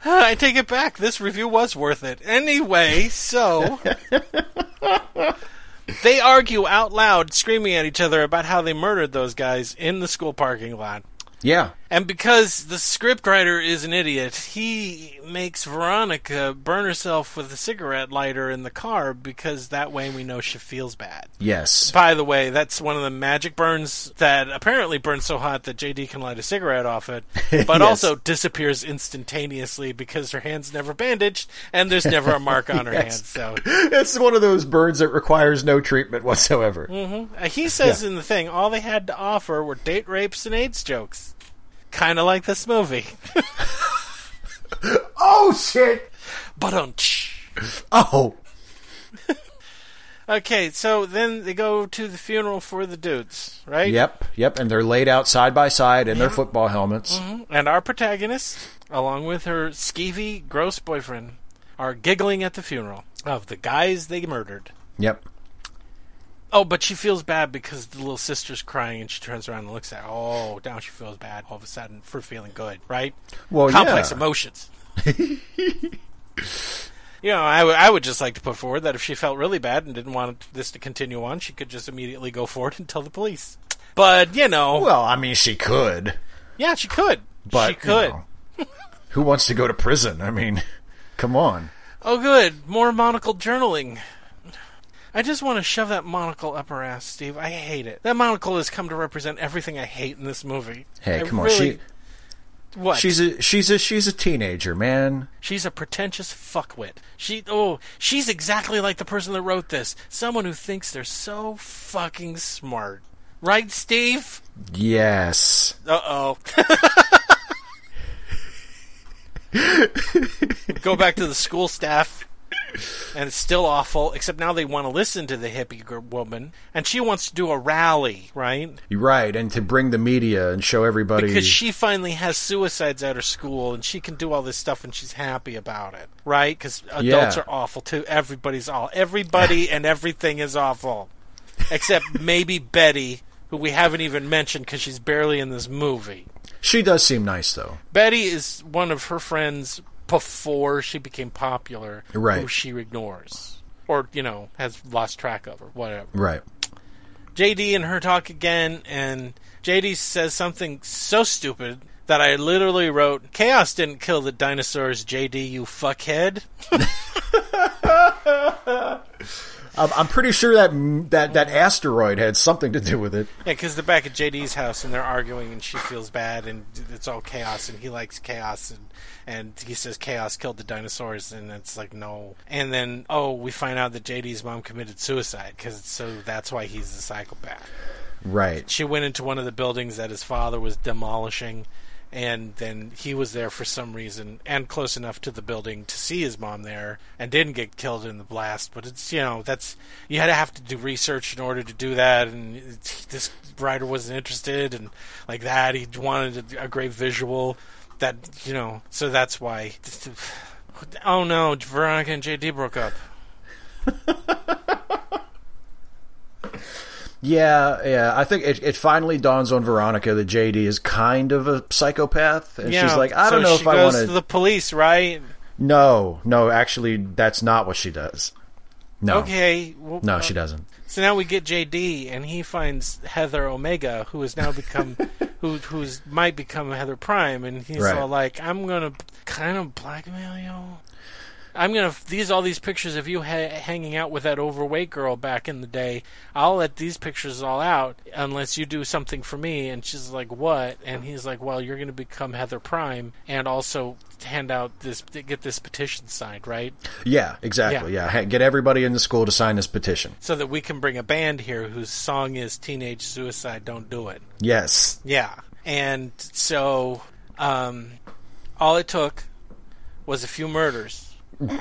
I take it back. This review was worth it. Anyway, so they argue out loud, screaming at each other about how they murdered those guys in the school parking lot. Yeah, And because the scriptwriter is an idiot, he makes Veronica burn herself with a cigarette lighter in the car because that way we know she feels bad. yes, By the way, that's one of the magic burns that apparently burns so hot that JD can light a cigarette off it, but Yes. also disappears instantaneously because her hand's never bandaged and there's never a mark on her hand. So it's one of those burns that requires no treatment whatsoever. uh, he says in the thing, all they had to offer were date rapes and AIDS jokes. Kind of like this movie. Oh shit! But um. Oh, Okay, so then they go to the funeral for the dudes, right? yep, yep, and they're laid out side by side in their football helmets. And our protagonist, along with her skeevy, gross boyfriend, are giggling at the funeral of the guys they murdered. Yep. Oh, but she feels bad because the little sister's crying and she turns around and looks at her. Oh, now she feels bad all of a sudden for feeling good, right? Well, Complex yeah. emotions. you know, I would- just like to put forward that if she felt really bad and didn't want this to continue on, she could just immediately go forward and tell the police. But, you know, Well, I mean, she could, yeah, she could. but she could. you know, who wants to go to prison? I mean, come on. Oh, good. More monocle journaling. I just want to shove that monocle up her ass, Steve. I hate it. That monocle has come to represent everything I hate in this movie. Hey, I come on. She what? she's a she's a she's a teenager, man. She's a pretentious fuckwit. She oh, she's exactly like the person that wrote this. Someone who thinks they're so fucking smart. Right, Steve? Yes. Uh oh. Go back to the school staff, and it's still awful. Except now they want to listen to the hippie woman, and she wants to do a rally, right? Right, and to bring the media and show everybody Because she finally has suicides at her school, and she can do all this stuff, and she's happy about it, right? Because adults Yeah. are awful too. Everybody's all everybody and everything is awful, except maybe Betty, who we haven't even mentioned because she's barely in this movie. she does seem nice though. Betty is one of her friends before she became popular, Right. who she ignores. Or, you know, has lost track of, or whatever. Right. JD and her talk again, and JD says something so stupid that I literally wrote, Chaos didn't kill the dinosaurs, JD, you fuckhead. I'm, I'm pretty sure that that that asteroid had something to do with it. Yeah, because they're back at JD's house and they're arguing, and she feels bad, and it's all chaos, and he likes chaos, and and he says chaos killed the dinosaurs, and it's like no. And then oh, we find out that JD's mom committed suicide, because so that's why he's a psychopath. Right. She went into one of the buildings that his father was demolishing, and then he was there for some reason and close enough to the building to see his mom there and didn't get killed in the blast. But it's you know that's you had to have to do research in order to do that, and this writer wasn't interested and like that. He wanted a, a great visual that you know, so that's why. Oh no, Veronica and JD broke up. Yeah, yeah. I think it, it finally dawns on Veronica that JD is kind of a psychopath, and Yeah, she's like, I so don't know if I goes want to the police, right? No, no. Actually, that's not what she does. No, Okay. Well, no, uh, she doesn't. So now we get JD, and he finds Heather Omega, who has now become, who who's might become Heather Prime, and he's Right. all like, "I'm gonna kind of blackmail you. I'm gonna these all these pictures of you ha- hanging out with that overweight girl back in the day. I'll let these pictures all out unless you do something for me." And she's like, "What?" And he's like, "Well, you're gonna become Heather Prime, and also hand out this get this petition signed, right?" Yeah, exactly. Yeah, Ha- get everybody in the school to sign this petition. so that we can bring a band here whose song is Teenage Suicide Don't Do It. Yes. Yeah. And so um, all it took was a few murders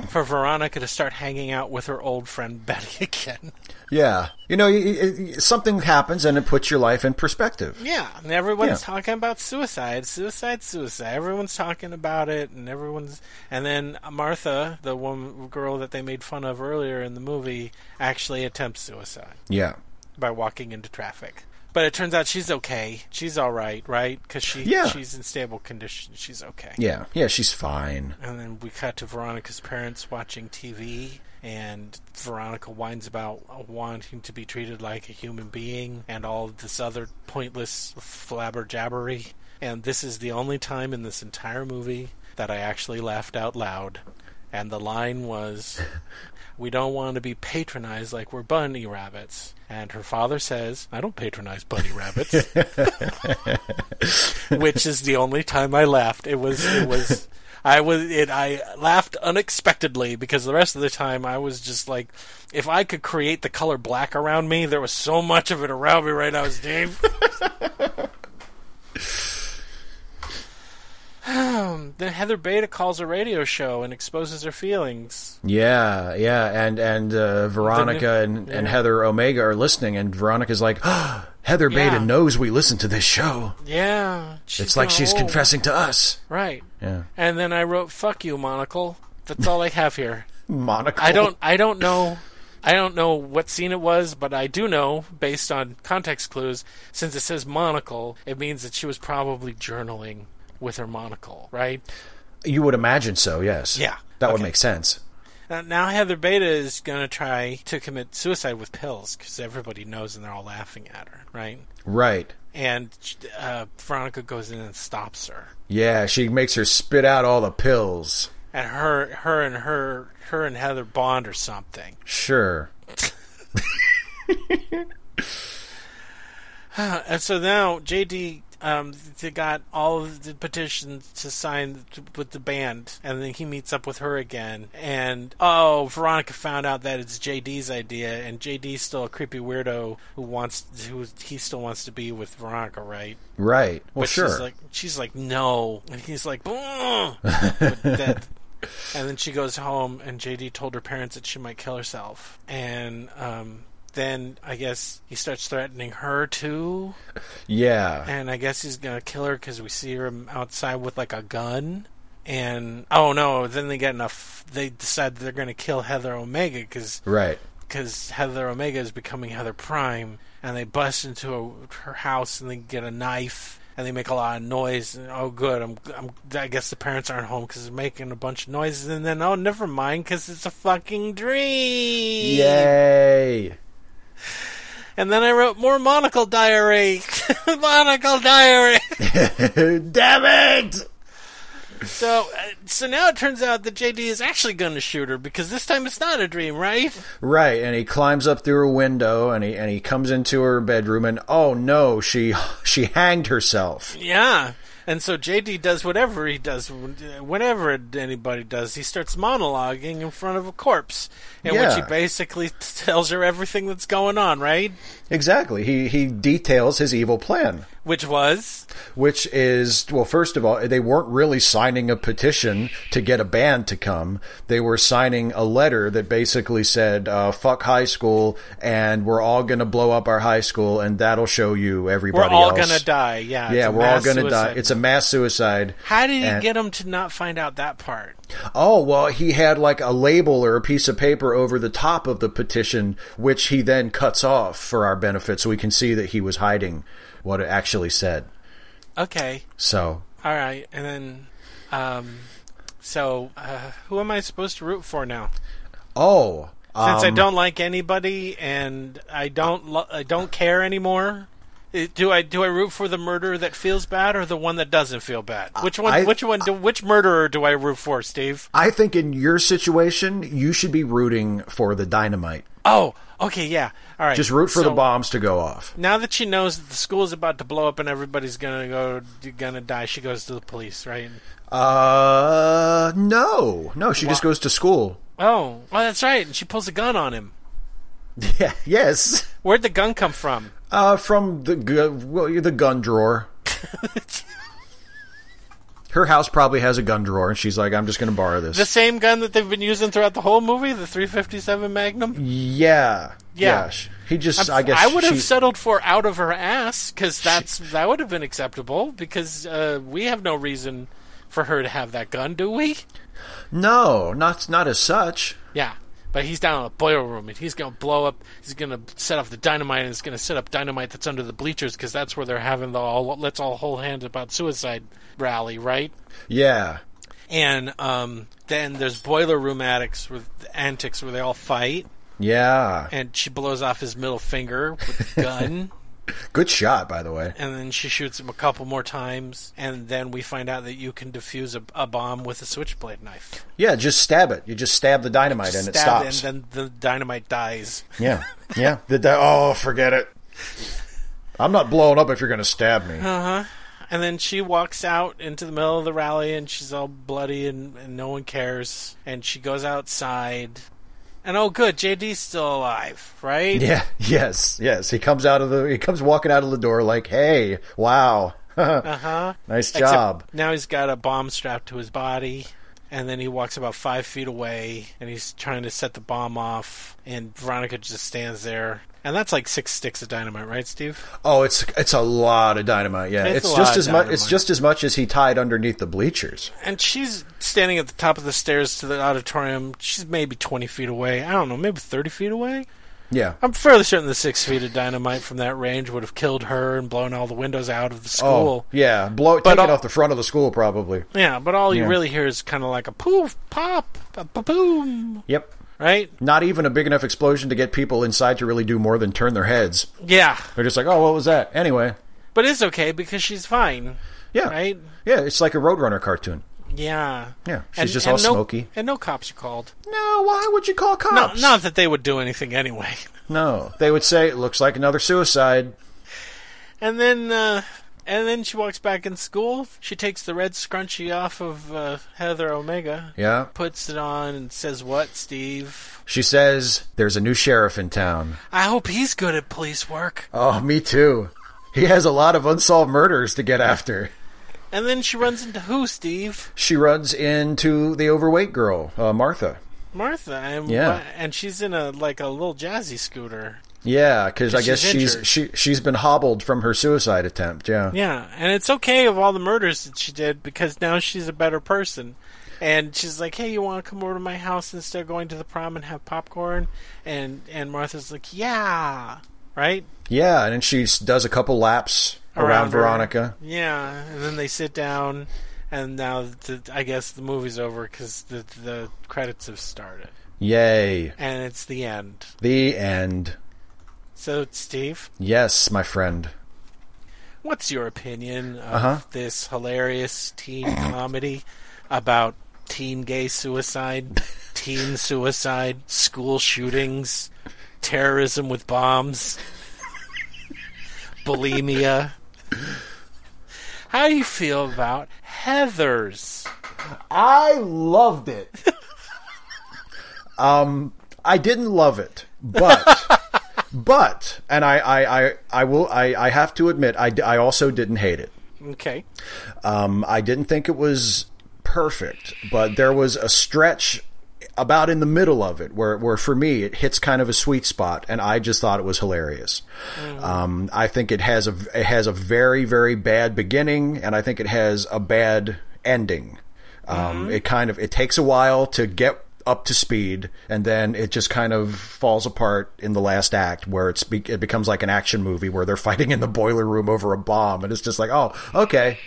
for Veronica to start hanging out with her old friend Betty again. Yeah. You know, y- y- something happens and it puts your life in perspective. Yeah, and everyone's Yeah. talking about suicide, suicide, suicide. Everyone's talking about it, and everyone's. And then Martha, the woman girl that they made fun of earlier in the movie, actually attempts suicide. Yeah. by walking into traffic. But it turns out she's okay. She's all right, right? Because she Yeah. she's in stable condition. She's okay. Yeah. Yeah, she's fine. And then we cut to Veronica's parents watching TV, and Veronica whines about wanting to be treated like a human being and all this other pointless flabber jabbery. And this is the only time in this entire movie that I actually laughed out loud. And the line was, We don't want to be patronized like we're bunny rabbits. And her father says, I don't patronize bunny rabbits. Which is the only time I laughed. It was, it was, I was, it, I laughed unexpectedly because the rest of the time I was just like, if I could create the color black around me, there was so much of it around me right now, Steve. then Heather Beta calls a radio show and exposes her feelings. Yeah, yeah, and and uh, Veronica and, and Heather Omega are listening, and Veronica's like, oh, Heather Beta Yeah. knows we listen to this show. Yeah, It's like she's confessing to us. Right. Yeah, And then I wrote "fuck you, monocle." That's all I have here. monocle. I don't. I don't know. I don't know what scene it was, but I do know, based on context clues, since it says monocle, it means that she was probably journaling with her monocle, right? You would imagine so. Yes. Yeah, That would make sense. Now, now Heather Beta is going to try to commit suicide with pills because everybody knows and they're all laughing at her, right? Right. And uh, Veronica goes in and stops her. Yeah, she makes her spit out all the pills. and her her and her her and Heather bond or something. Sure. And so now JD um, they got all of the petitions to sign with the band, and then he meets up with her again. And oh, Veronica found out that it's JD's idea, and JD's still a creepy weirdo who wants who he still wants to be with Veronica, right? Right. Well, but sure. she's like she's like no, and he's like, that- and then she goes home, and JD told her parents that she might kill herself, and um, then I guess he starts threatening her too, yeah. and I guess he's gonna kill her because we see her outside with like a gun. And oh no! Then they get enough. They decide they're going to kill Heather Omega because Right. because Heather Omega is becoming Heather Prime, and they bust into a, her house and they get a knife and they make a lot of noise. And, oh, good! I'm, I'm I guess the parents aren't home because they're making a bunch of noises. And then oh, never mind, because it's a fucking dream. Yay. And then I wrote more monocle diary. monocle diary. Damn it! so uh, so now it turns out that JD is actually going to shoot her because this time it's not a dream, right? Right, and he climbs up through a window and he and he comes into her bedroom and oh no, she she hanged herself. Yeah. And so JD does whatever he does, whenever anybody does. He starts monologuing in front of a corpse, in which he basically tells her everything that's going on, right? Exactly. He he details his evil plan, Which was, which is well, first of all, they weren't really signing a petition to get a band to come. They were signing a letter that basically said, uh, "Fuck high school, and we're all gonna blow up our high school, and that'll show you everybody we're all else." gonna die. Yeah, Yeah, we're all gonna die. It's a mass suicide. How did he and- get them to not find out that part? Oh, well, he had like a label or a piece of paper over the top of the petition, which he then cuts off for our benefit so we can see that he was hiding what it actually said. Okay. So, All right. And then, um, so uh, who am I supposed to root for now? oh. Since I um, don't like anybody and I don't lo- I don't care anymore. I- Do I do I root for the murderer that feels bad or the one that doesn't feel bad? Which one? I- which one? Do, which murderer do I root for, Steve? I think in your situation, you should be rooting for the dynamite. Oh, okay, yeah. All right. Just root for the bombs to go off. Now that she knows that the school is about to blow up and everybody's gonna go gonna die, she goes to the police, right? Uh, no. No, she just goes to school. Oh, well, that's right. And she pulls a gun on him. Yeah, yes. Where'd the gun come from? Uh, from the gu- well, the gun drawer. Her house probably has a gun drawer, and she's like, "I'm just going to borrow this." The same gun that they've been using throughout the whole movie, the 357 Magnum. yeah, Yeah. sh- He just, I'm- I guess, I would have she- settled for out of her ass because that's that would have been acceptable because uh, we have no reason for her to have that gun, do we? no, not not as such. Yeah. But he's down in the boiler room and he's going to blow up. He's going to set off the dynamite and he's going to set up dynamite that's under the bleachers because that's where they're having the all, let's all hold hands about suicide rally, right? Yeah, And um, then there's boiler room addicts with antics where they all fight yeah. and she blows off his middle finger with the gun. Good shot, by the way. and then she shoots him a couple more times, and then we find out that you can defuse a, a bomb with a switchblade knife. Yeah, just stab it. You just stab the dynamite, and it Stab stops. and then the dynamite dies. Yeah, yeah. The di- oh, forget it. I'm not blowing up if you're going to stab me. Uh-huh. And then she walks out into the middle of the rally, and she's all bloody, and, and no one cares. And she goes outside, and oh, good, JD's still alive, right? Yeah, yes, yes. He comes out of the. He comes walking out of the door like, "Hey, wow, Uh huh. nice job." Now he's got a bomb strapped to his body, and then he walks about five feet away, and he's trying to set the bomb off, and Veronica just stands there. And that's like six sticks of dynamite, right, Steve? Oh, it's it's a lot of dynamite. Yeah, It's it's, just as much. It's just as much as he tied underneath the bleachers. And she's standing at the top of the stairs to the auditorium. She's maybe 20 feet away. I don't know, maybe 30 feet away? Yeah. I'm fairly certain the six feet of dynamite from that range would have killed her and blown all the windows out of the oh, school. Oh, yeah. Blow But take it all- off the front of the school, probably. Yeah, but all you really hear is kind of like a poof, pop, a boom, Yep. Right? Not even a big enough explosion to get people inside to really do more than turn their heads. Yeah, They're just like, "Oh, what was that?" Anyway. but it's okay because she's fine, Yeah. right? Yeah, it's like a Roadrunner cartoon. Yeah. Yeah, she's just all no, smoky. And no cops are called. No, why would you call cops? No, not that they would do anything anyway. No, they would say it looks like another suicide. And then, uh, and then she walks back in school. She takes the red scrunchie off of uh, Heather Omega, Yeah. puts it on, and says, "What, Steve? She says there's a new sheriff in town. I hope he's good at police work." Oh, me too. He has a lot of unsolved murders to get after. And then she runs into who, Steve? She runs into the overweight girl, uh, Martha. Martha. And Yeah. and she's in a like a little jazzy scooter. Yeah, because I guess she's injured. she she's been hobbled from her suicide attempt. Yeah. Yeah, and it's okay of all the murders that she did because now she's a better person. And she's like, "Hey, you want to come over to my house instead of going to the prom and have popcorn?" And and Martha's like, "Yeah." Right? Yeah, and then she does a couple laps around, Around her. Veronica. Yeah, and then they sit down and now the, I guess the movie's over cuz the the credits have started. Yay! And it's the end. The end. So, Steve, Yes, my friend. what's your opinion of Uh-huh. this hilarious teen comedy about teen gay suicide, teen suicide, school shootings, terrorism with bombs, bulimia? How do you feel about Heathers? I loved it. um, I didn't love it, but but and I I I, I will I, I have to admit I, I also didn't hate it. Okay. Um, I didn't think it was perfect, but there was a stretch about in the middle of it where, where for me it hits kind of a sweet spot, and I just thought it was hilarious. Um, I think it has a it has a very very bad beginning, and I think it has a bad ending. Um, It kind of it takes a while to get up to speed, and then it just kind of falls apart in the last act, where it's be- it becomes like an action movie where they're fighting in the boiler room over a bomb, and it's just like, oh, okay.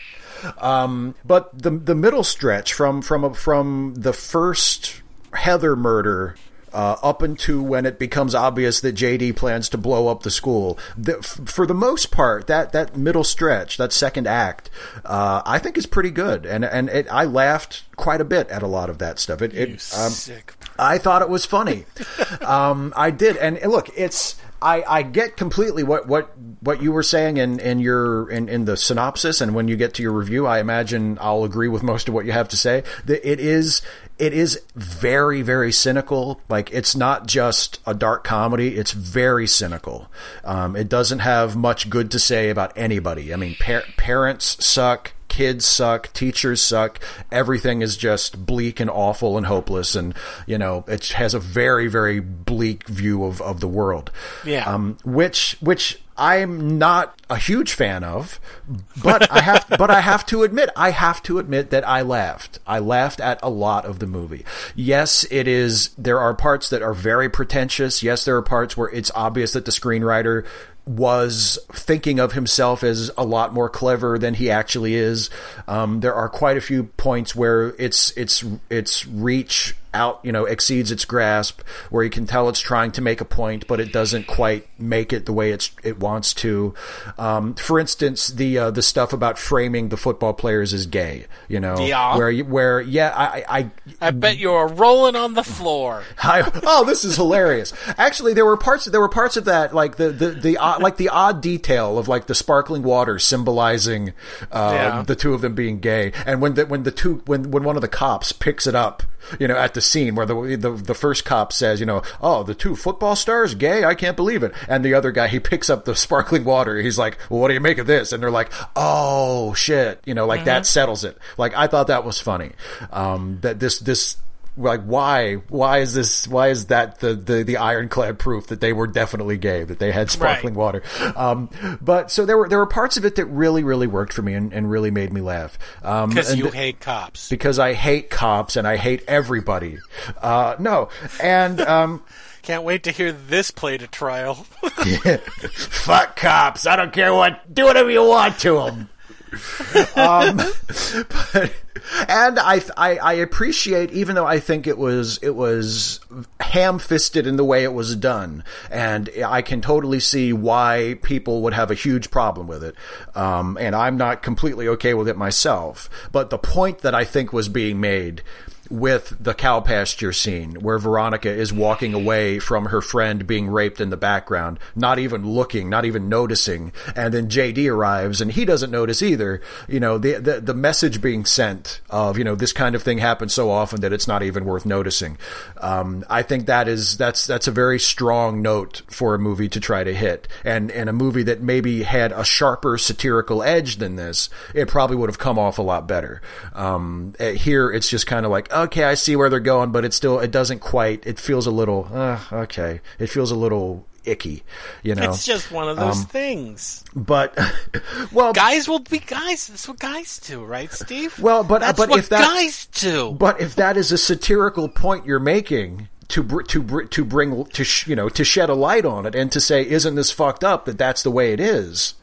Um, but the the middle stretch from from from the first Heather murder uh, up until when it becomes obvious that JD plans to blow up the school. The, f- for the most part, that that middle stretch, that second act, uh, I think is pretty good, and and it, I laughed quite a bit at a lot of that stuff. It, it um, sick. I thought it was funny. um, I did, and look, it's I, I get completely what, what what you were saying in, in your in, in the synopsis, and when you get to your review, I imagine I'll agree with most of what you have to say. That it is it is very very cynical. Like it's not just a dark comedy; it's very cynical. Um, it doesn't have much good to say about anybody. I mean, par- parents suck kids suck, teachers suck, everything is just bleak and awful and hopeless, and you know it has a very very bleak view of, of the world. Yeah. um, which which I'm not a huge fan of, but I have but I have to admit I have to admit that I laughed. I laughed at a lot of the movie. Yes, it is. There are parts that are very pretentious. Yes, there are parts where it's obvious that the screenwriter was thinking of himself as a lot more clever than he actually is. Um, there are quite a few points where its its its reach out, you know, exceeds its grasp, where you can tell it's trying to make a point, but it doesn't quite make it the way it's it wants to. Um, for instance, the uh, the stuff about framing the football players as gay, you know, Yeah. where you- where yeah, I I I bet you are rolling on the floor. I, oh, this is hilarious. Actually, there were parts. There were parts of that, like the the, the odd, like the odd detail of like the sparkling water symbolizing uh, Yeah. the two of them being gay, and when the when the two when when one of the cops picks it up, you know, at the scene where the the, the first cop says, you know, oh, the two football stars gay, I can't believe it, and the other guy he picks up the sparkling water, he's like, well, what do you make of this? And they're like, oh shit, you know, like that settles it. Like I thought that was funny. Um, that this this like why why is this why is that the the, the ironclad proof that they were definitely gay that they had sparkling Right. water um but so there were there were parts of it that really really worked for me and, and really made me laugh um Because and you hate cops. because I hate cops and I hate everybody uh no and um Can't wait to hear this played at trial. fuck cops I don't care what do whatever you want to them um, but, and I, I I appreciate even though I think it was it was ham-fisted in the way it was done, and I can totally see why people would have a huge problem with it. Um, and I'm not completely okay with it myself. But the point that I think was being made with the cow pasture scene where Veronica is walking away from her friend being raped in the background, not even looking, not even noticing, and then JD arrives and he doesn't notice either. You know, the the, the message being sent of you know this kind of thing happens so often that it's not even worth noticing. Um, I think that is that's that's a very strong note for a movie to try to hit, and and a movie that maybe had a sharper satirical edge than this, it probably would have come off a lot better. Um, eh, here, it's just kind of like okay, I see where they're going, but it still it doesn't quite. It feels a little uh, okay. It feels a little icky, you know. It's just one of those Um, things. but well, Guys will be guys. That's what guys do, right, Steve? Well, but- that's but what if that- guys do. But if that is a satirical point you're making to br- to br- to bring to sh- you know to shed a light on it and to say isn't this fucked up that that's the way it is,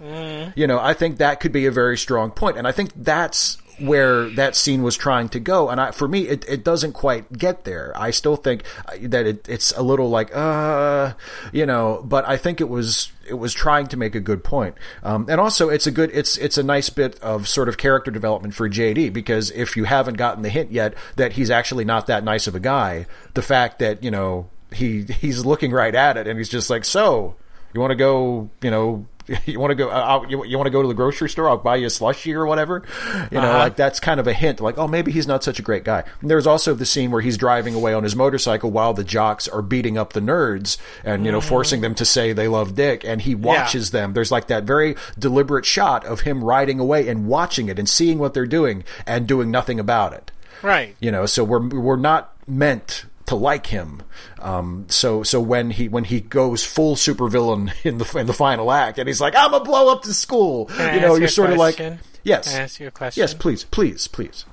you know, I think that could be a very strong point, and I think that's where that scene was trying to go. And I, for me it, it doesn't quite get there. I still think uh, that it, it's a little like uh you know but i think it was it was trying to make a good point. Um, and also it's a good it's it's a nice bit of sort of character development for jd because if you haven't gotten the hint yet that he's actually not that nice of a guy the fact that you know he he's looking right at it and he's just like so you want to go you know you want to go uh, you, you want to go to the grocery store i'll buy you a slushie or whatever? You know Uh-huh. like that's kind of a hint like oh maybe he's not such a great guy. And there's also the scene where he's driving away on his motorcycle while the jocks are beating up the nerds and you know forcing them to say they love dick and he watches them. There's like that very deliberate shot of him riding away and watching it and seeing what they're doing and doing nothing about it. Right. you know so we're we're not meant to like him um, so so when he when he goes full supervillain in the in the final act and he's like I'm gonna blow up the school Can I you know you're sort of like yes Can I ask you a question? yes please please please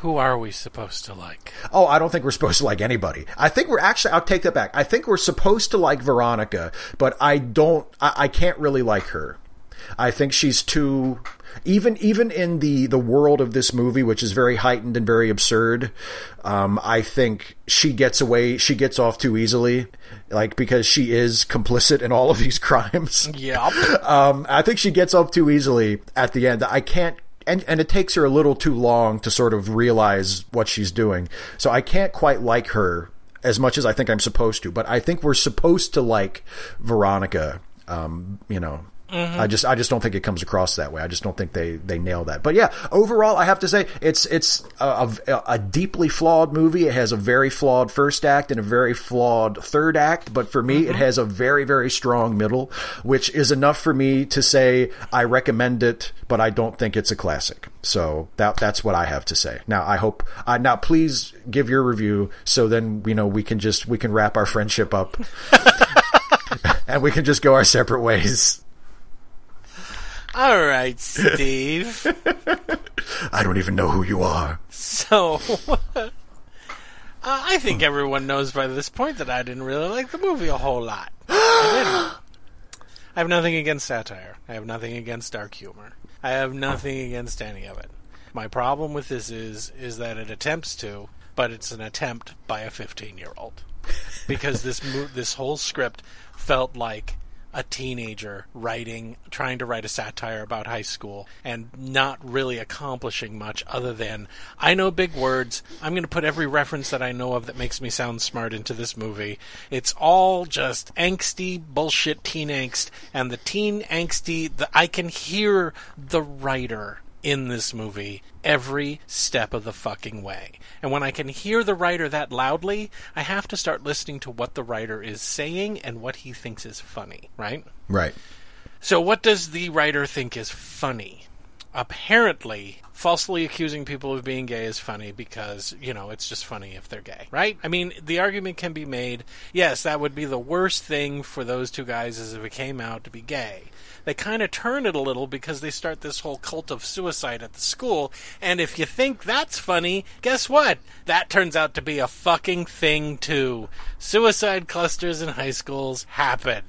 Who are we supposed to like? Oh, I don't think we're supposed to like anybody. I think we're actually, I'll take that back. I think we're supposed to like Veronica, but I don't, I, I can't really like her. I think she's too, even, even in the, the world of this movie, which is very heightened and very absurd, um, I think she gets away, she gets off too easily, like, because she is complicit in all of these crimes. Yep. Um, I think she gets off too easily at the end. I can't and and it takes her a little too long to sort of realize what she's doing. So I can't quite like her as much as I think I'm supposed to. But I think we're supposed to like Veronica. Um, you know, I just I just don't think it comes across that way. I just don't think they they nail that. But yeah, overall, I have to say it's it's a, a, a deeply flawed movie. It has a very flawed first act and a very flawed third act. But for me, it has a very very strong middle, which is enough for me to say I recommend it. But I don't think it's a classic. So that that's what I have to say. Now I hope uh, now please give your review so then you know we can just we can wrap our friendship up. and we can just go our separate ways. All right, Steve. I don't even know who you are. so, uh, I think everyone knows by this point that I didn't really like the movie a whole lot. I. I have nothing against satire. I have nothing against dark humor. I have nothing against any of it. My problem with this is is that it attempts to, but it's an attempt by a 15-year-old. Because this mo- this whole script felt like a teenager writing trying to write a satire about high school and not really accomplishing much other than I know big words. I'm going to put every reference that I know of that makes me sound smart into this movie. It's all just angsty bullshit teen angst and the teen angsty the, I can hear the writer in this movie every step of the fucking way. And when I can hear the writer that loudly, I have to start listening to what the writer is saying and what he thinks is funny, right? Right. So, what does the writer think is funny? Apparently, falsely accusing people of being gay is funny because, you know, it's just funny if they're gay, right? I mean, the argument can be made yes, that would be the worst thing for those two guys is if it came out to be gay. They kind of turn it a little because they start this whole cult of suicide at the school, and if you think that's funny, guess what? That turns out to be a fucking thing, too. Suicide clusters in high schools happen.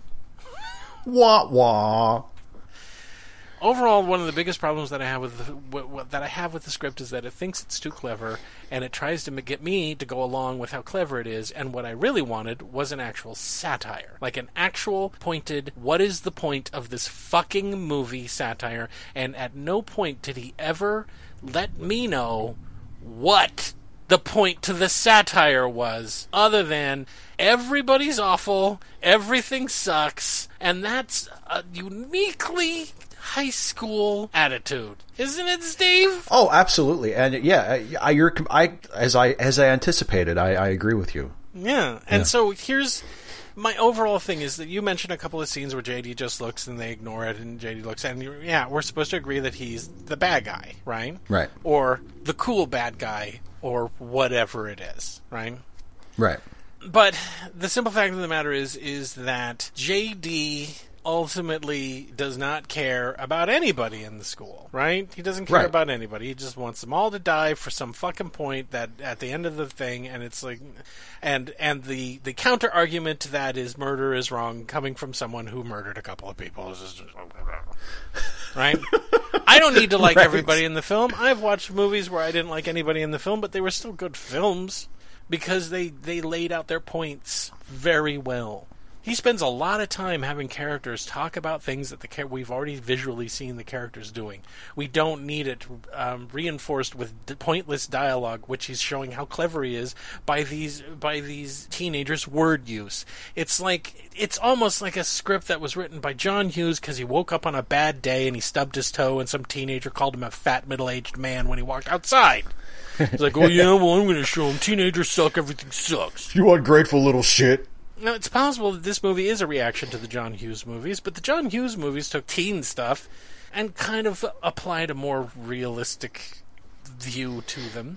Wah wah. overall, one of the biggest problems that I have with the, w- w- that I have with the script is that it thinks it's too clever, and it tries to get me to go along with how clever it is. And what I really wanted was an actual satire, like an actual pointed. What is the point of this fucking movie satire? And at no point did he ever let me know what the point to the satire was, other than everybody's awful, everything sucks, and that's a uniquely high school attitude, isn't it, Steve? Oh, absolutely. And yeah, I, you're, I, as I, as I anticipated, I, I agree with you. Yeah, and Yeah. so here's my overall thing is that you mentioned a couple of scenes where JD just looks and they ignore it, and JD looks and yeah, we're supposed to agree that he's the bad guy, right? Right. Or the cool bad guy, or whatever it is, right? Right. But the simple fact of the matter is is that JD ultimately does not care about anybody in the school, right? He doesn't care Right. about anybody. He just wants them all to die for some fucking point that at the end of the thing and it's like and and the the counter argument to that is murder is wrong coming from someone who murdered a couple of people. Right? I don't need to like Right. everybody in the film. I've watched movies where I didn't like anybody in the film, but they were still good films because they they laid out their points very well. He spends a lot of time having characters talk about things that the char- we've already visually seen the characters doing. We don't need it um, reinforced with pointless dialogue, which he's showing how clever he is by these by these teenagers' word use. It's like it's almost like a script that was written by John Hughes because he woke up on a bad day and he stubbed his toe, and some teenager called him a fat middle-aged man when he walked outside. It's like, oh yeah, well I'm going to show him teenagers suck, everything sucks. You ungrateful little shit. Now, it's possible that this movie is a reaction to the John Hughes movies, but the John Hughes movies took teen stuff and kind of applied a more realistic view to them.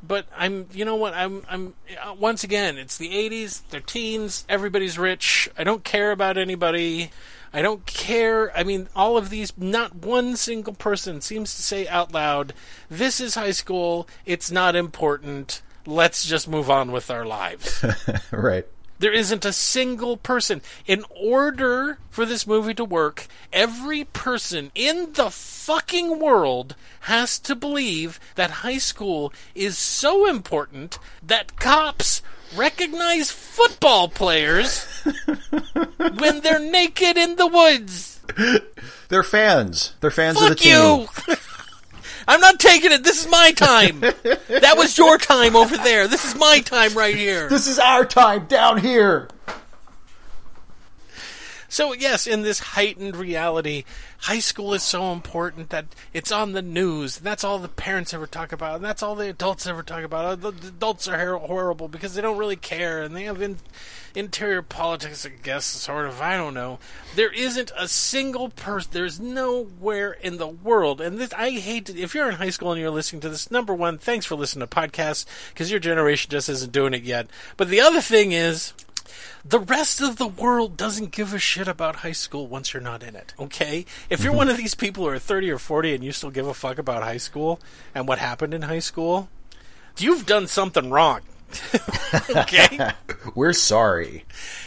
But I'm, you know what? I'm, I'm. Uh, once again, it's the '80s. They're teens. Everybody's rich. I don't care about anybody. I don't care. I mean, all of these, not one single person seems to say out loud, this is high school, it's not important, let's just move on with our lives. right. There isn't a single person. In order for this movie to work, every person in the fucking world has to believe that high school is so important that cops recognize football players when they're naked in the woods. They're fans. They're fans of the Fuck team. I'm not taking it. This is my time. that was your time over there. This is my time right here. This is our time down here. So yes, in this heightened reality, high school is so important that it's on the news. And That's all the parents ever talk about, and that's all the adults ever talk about. Uh, the, the adults are horrible because they don't really care, and they have in, interior politics. I guess sort of. I don't know. There isn't a single person. There's nowhere in the world, and this I hate. To, if you're in high school and you're listening to this, number one, thanks for listening to podcasts because your generation just isn't doing it yet. But the other thing is the rest of the world doesn't give a shit about high school once you're not in it. Okay? If you're mm-hmm. one of these people who are 30 or 40 and you still give a fuck about high school and what happened in high school, you've done something wrong. okay? We're sorry.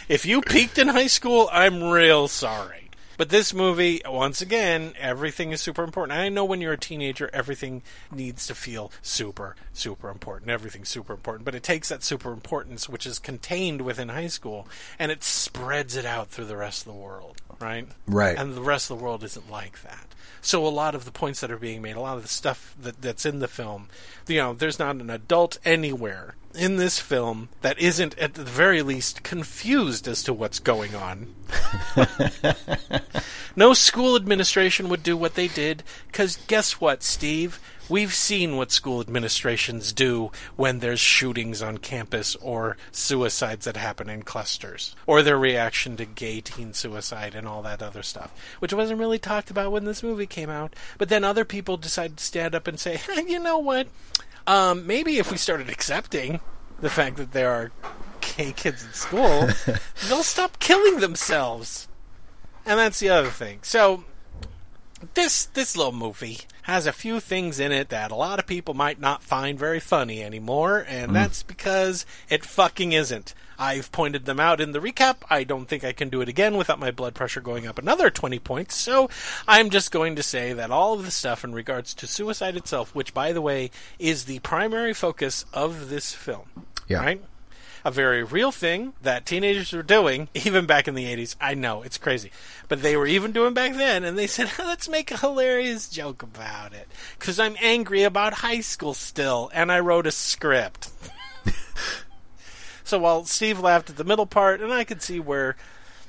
If you peaked in high school, I'm real sorry. But this movie, once again, everything is super important. I know when you're a teenager, everything needs to feel super, super important. Everything's super important. But it takes that super importance, which is contained within high school, and it spreads it out through the rest of the world, right? Right. And the rest of the world isn't like that. So a lot of the points that are being made, a lot of the stuff that, that's in the film, you know, there's not an adult anywhere in this film that isn't at the very least confused as to what's going on. no school administration would do what they did cuz guess what, Steve? We've seen what school administrations do when there's shootings on campus or suicides that happen in clusters, or their reaction to gay teen suicide and all that other stuff, which wasn't really talked about when this movie came out. But then other people decided to stand up and say, hey, you know what? Um, maybe if we started accepting the fact that there are gay kids in school, they'll stop killing themselves. And that's the other thing. So this this little movie has a few things in it that a lot of people might not find very funny anymore, and mm. that's because it fucking isn't. I've pointed them out in the recap. I don't think I can do it again without my blood pressure going up another 20 points. So I'm just going to say that all of the stuff in regards to suicide itself, which by the way is the primary focus of this film, Yeah. right? A very real thing that teenagers were doing even back in the 80s. I know, it's crazy. But they were even doing back then, and they said, let's make a hilarious joke about it. Because I'm angry about high school still, and I wrote a script. so while Steve laughed at the middle part, and I could see where.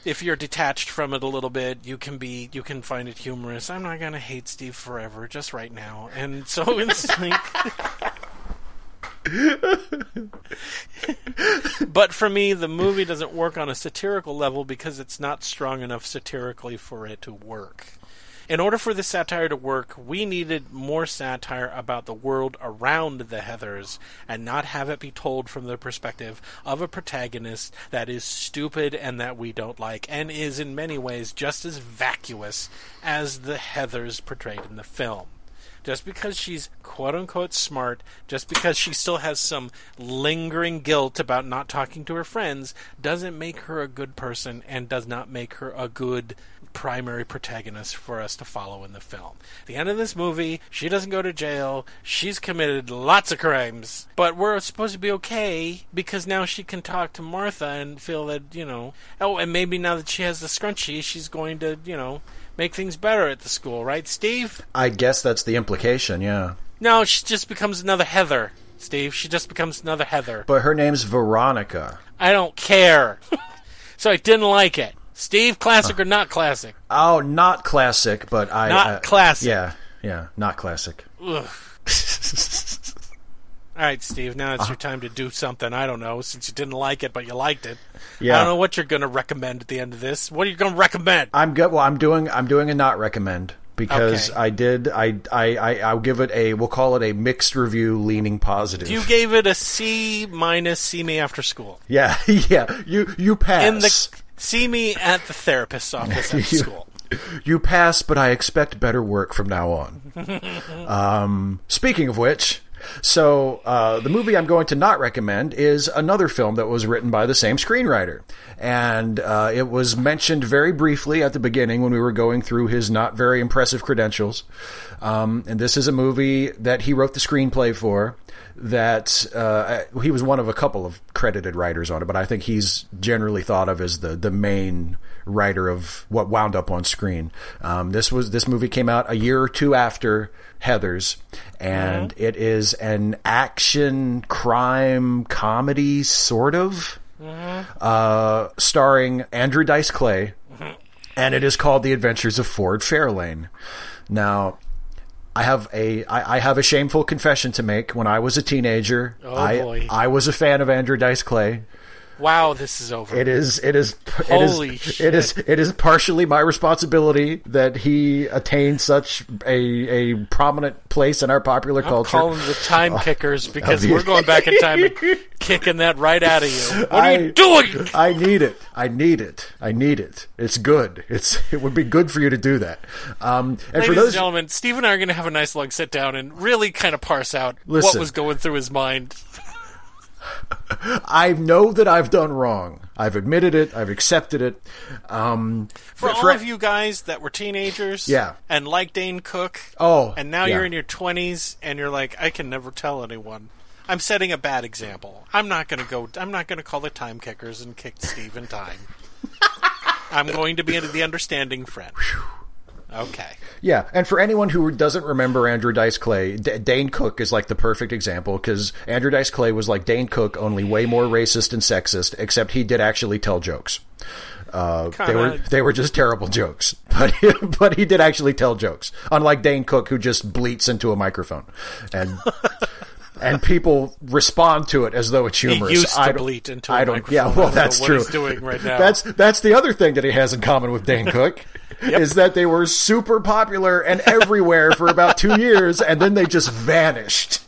If you're detached from it a little bit, you can be you can find it humorous. I'm not gonna hate Steve forever, just right now. And so it's like but for me, the movie doesn't work on a satirical level because it's not strong enough satirically for it to work. In order for the satire to work, we needed more satire about the world around the Heathers and not have it be told from the perspective of a protagonist that is stupid and that we don't like and is in many ways just as vacuous as the Heathers portrayed in the film just because she's quote unquote smart, just because she still has some lingering guilt about not talking to her friends, doesn't make her a good person and does not make her a good primary protagonist for us to follow in the film. At The end of this movie, she doesn't go to jail. She's committed lots of crimes, but we're supposed to be okay because now she can talk to Martha and feel that, you know, oh, and maybe now that she has the scrunchie, she's going to, you know, make things better at the school, right, Steve? I guess that's the implication, yeah. No, she just becomes another Heather, Steve. She just becomes another Heather. But her name's Veronica. I don't care. so I didn't like it. Steve, classic or not classic? Oh, not classic, but I. Not uh, classic. Yeah, yeah, not classic. All right, Steve. Now it's your time to do something. I don't know, since you didn't like it, but you liked it. Yeah. I don't know what you're going to recommend at the end of this. What are you going to recommend? I'm good. Well, I'm doing. I'm doing a not recommend because Okay. I did. I. I. I. I'll give it a. We'll call it a mixed review, leaning positive. You gave it a C minus. See me after school. yeah. Yeah. You. You pass. In the See me at the therapist's office at You- school. You pass, but I expect better work from now on. um, speaking of which, so uh, the movie I'm going to not recommend is another film that was written by the same screenwriter, and uh, it was mentioned very briefly at the beginning when we were going through his not very impressive credentials. Um, and this is a movie that he wrote the screenplay for. That uh, he was one of a couple of credited writers on it, but I think he's generally thought of as the the main writer of what wound up on screen. Um, this was this movie came out a year or two after Heathers, and it is an action crime comedy sort of, uh, starring Andrew Dice Clay, and it is called The Adventures of Ford Fairlane. Now. I have a I, I have a shameful confession to make. When I was a teenager, Oh, I boy. I was a fan of Andrew Dice Clay. Wow, this is over. It is. It is. Holy it is, shit. It is. It is partially my responsibility that he attained such a a prominent place in our popular I'm culture. calling the time kickers because we're going back in time and kicking that right out of you. What are I- you doing? I need it. I need it. I need it. It's good. It's. It would be good for you to do that. Um, and Ladies for those, and gentlemen, Steve and I are going to have a nice long sit down and really kind of parse out Listen. what was going through his mind. I know that I've done wrong. I've admitted it. I've accepted it. Um, For all of you guys that were teenagers Yeah. and like Dane Cook, Oh, and now yeah. you're in your 20s and you're like, I can never tell anyone. I'm setting a bad example. I'm not going to go, I'm not going to call the time kickers and kick Steve in time. I'm going to be the understanding friend. Okay. Yeah, and for anyone who doesn't remember Andrew Dice Clay, D- Dane Cook is like the perfect example because Andrew Dice Clay was like Dane Cook, only way more racist and sexist, except he did actually tell jokes. Uh, they were they were just terrible jokes, but but he did actually tell jokes. Unlike Dane Cook, who just bleats into a microphone, and and people respond to it as though it's humorous. used to I don't- bleat into a I don't. Yeah, well, that's what true. he's doing right now. That's that's the other thing that he has in common with Dane Cook. Is that they were super popular and everywhere for about two years, and then they just vanished.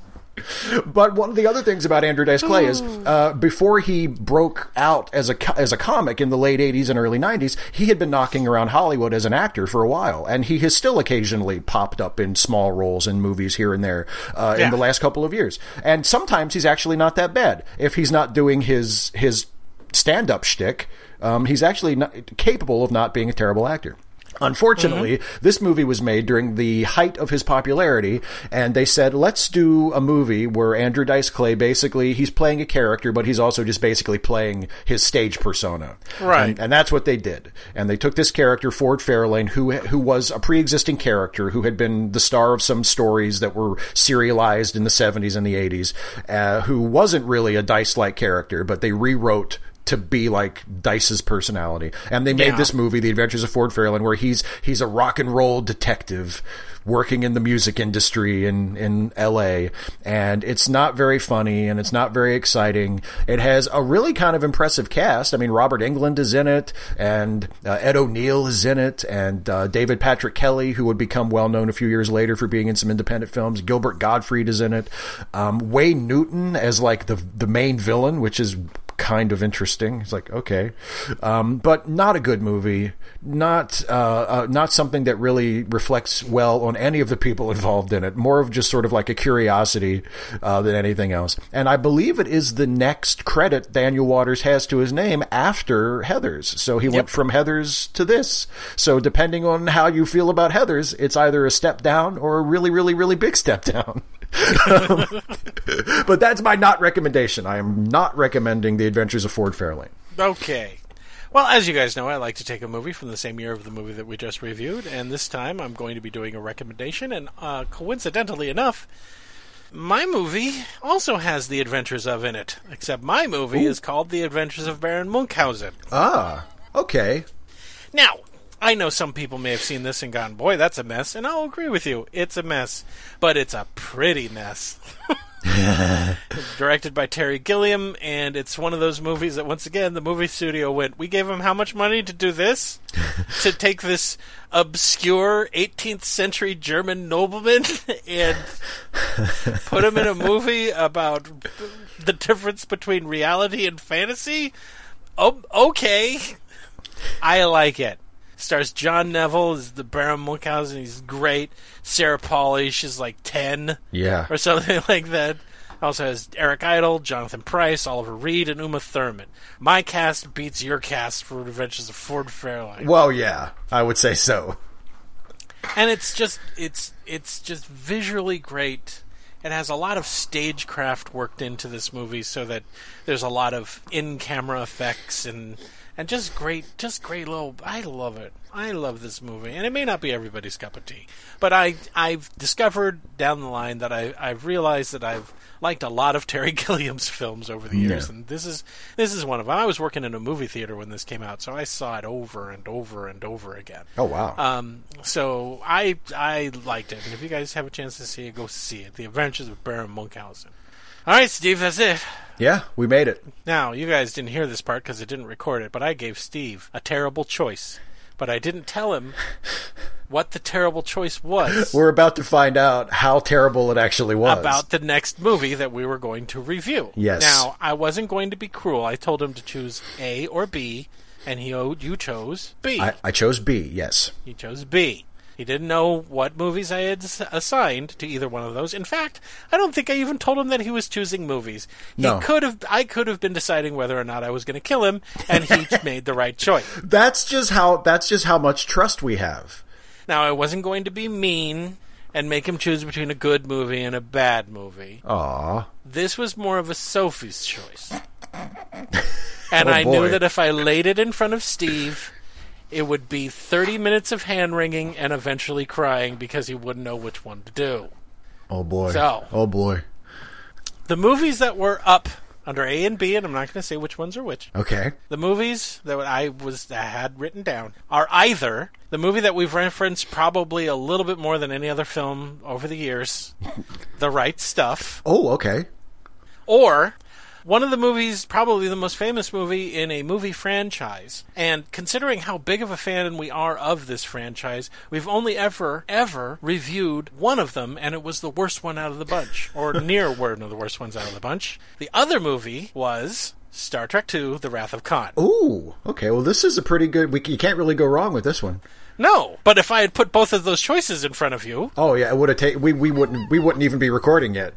But one of the other things about Andrew Dice Clay is uh, before he broke out as a as a comic in the late '80s and early '90s, he had been knocking around Hollywood as an actor for a while, and he has still occasionally popped up in small roles in movies here and there uh, Yeah. in the last couple of years. And sometimes he's actually not that bad if he's not doing his his stand up shtick. Um, he's actually not, capable of not being a terrible actor. Unfortunately, this movie was made during the height of his popularity, and they said, let's do a movie where Andrew Dice Clay basically, he's playing a character, but he's also just basically playing his stage persona. Right. And, and that's what they did. And they took this character, Ford Fairlane, who, who was a pre-existing character, who had been the star of some stories that were serialized in the 70s and the 80s, uh, who wasn't really a Dice-like character, but they rewrote to be like Dice's personality. And they made Yeah. this movie, The Adventures of Ford Fairlane, where he's he's a rock and roll detective working in the music industry in in LA. And it's not very funny and it's not very exciting. It has a really kind of impressive cast. I mean, Robert Englund is in it, and uh, Ed O'Neill is in it, and uh, David Patrick Kelly, who would become well known a few years later for being in some independent films. Gilbert Gottfried is in it. Um, Wayne Newton as like the the main villain, which is kind of interesting. It's like okay, um, but not a good movie. Not uh, uh, not something that really reflects well on any of the people involved in it. More of just sort of like a curiosity uh, than anything else. And I believe it is the next credit Daniel Waters has to his name after Heathers. So he went from Heathers to this. So depending on how you feel about Heathers, it's either a step down or a really, really, really big step down. but that's my not recommendation. I am not recommending The Adventures of Ford Fairlane. Okay. Well, as you guys know, I like to take a movie from the same year of the movie that we just reviewed, and this time I'm going to be doing a recommendation, and uh, coincidentally enough, my movie also has The Adventures of in it, except my movie is called The Adventures of Baron Munchausen. Ah, okay. Now, I know some people may have seen this and gone, boy, that's a mess, and I'll agree with you. It's a mess, but it's a pretty mess. It's directed by Terry Gilliam, and it's one of those movies that, once again, the movie studio went, we gave him how much money to do this? to take this obscure 18th century German nobleman and put him in a movie about the difference between reality and fantasy? Oh, okay. I like it. Stars John Neville as the Baron Munchausen. He's great. Sarah Polley, she's like ten Yeah. or something like that. Also has Eric Idle, Jonathan Pryce, Oliver Reed, and Uma Thurman. My cast beats your cast for Adventures of Ford Fairlight. Well, yeah, I would say so. and it's just it's it's just visually great. It has a lot of stagecraft worked into this movie, so that there's a lot of in-camera effects and and just great, just great little. I love it. I love this movie, and it may not be everybody's cup of tea, but I I've discovered down the line that I I've realized that I've liked a lot of Terry Gilliam's films over the years, Yeah. and this is this is one of them. I was working in a movie theater when this came out, so I saw it over and over and over again. Oh wow. Um, so I I liked it, and if you guys have a chance to see it, go see it. The Adventures of Baron Munchausen. All right, Steve, that's it. yeah, we made it. Now you guys didn't hear this part because I didn't record it, but I gave Steve a terrible choice, but I didn't tell him what the terrible choice was We're about to find out how terrible it actually was. about the next movie that we were going to review. Yes. Now I wasn't going to be cruel. I told him to choose A or B, and he you chose B. I, I chose B. Yes. You chose B. He didn't know what movies I had assigned to either one of those. In fact, I don't think I even told him that he was choosing movies. He No. could have. I could have been deciding whether or not I was going to kill him, and he made the right choice. That's just how. That's just how much trust we have. Now, I wasn't going to be mean and make him choose between a good movie and a bad movie. Aw. This was more of a Sophie's choice. And Oh, I knew that if I laid it in front of Steve, it would be 30 minutes of hand wringing and eventually crying because he wouldn't know which one to do. Oh boy. So- Oh boy. The movies that were up under A and B, and I'm not going to say which ones are which. Okay. The movies that I was that I had written down are either the movie that we've referenced probably a little bit more than any other film over the years, The Right Stuff, Oh, okay. or one of the movies, probably the most famous movie in a movie franchise. And considering how big of a fan we are of this franchise, we've only ever, ever reviewed one of them, and it was the worst one out of the bunch, or near one of the worst ones out of the bunch. The other movie was Star Trek II The Wrath of Khan. Ooh. Okay. Well, this is a pretty good. We, you can't really go wrong with this one. No, but if I had put both of those choices in front of you, Oh yeah, it would have taken. We, we wouldn't. We wouldn't even be recording yet.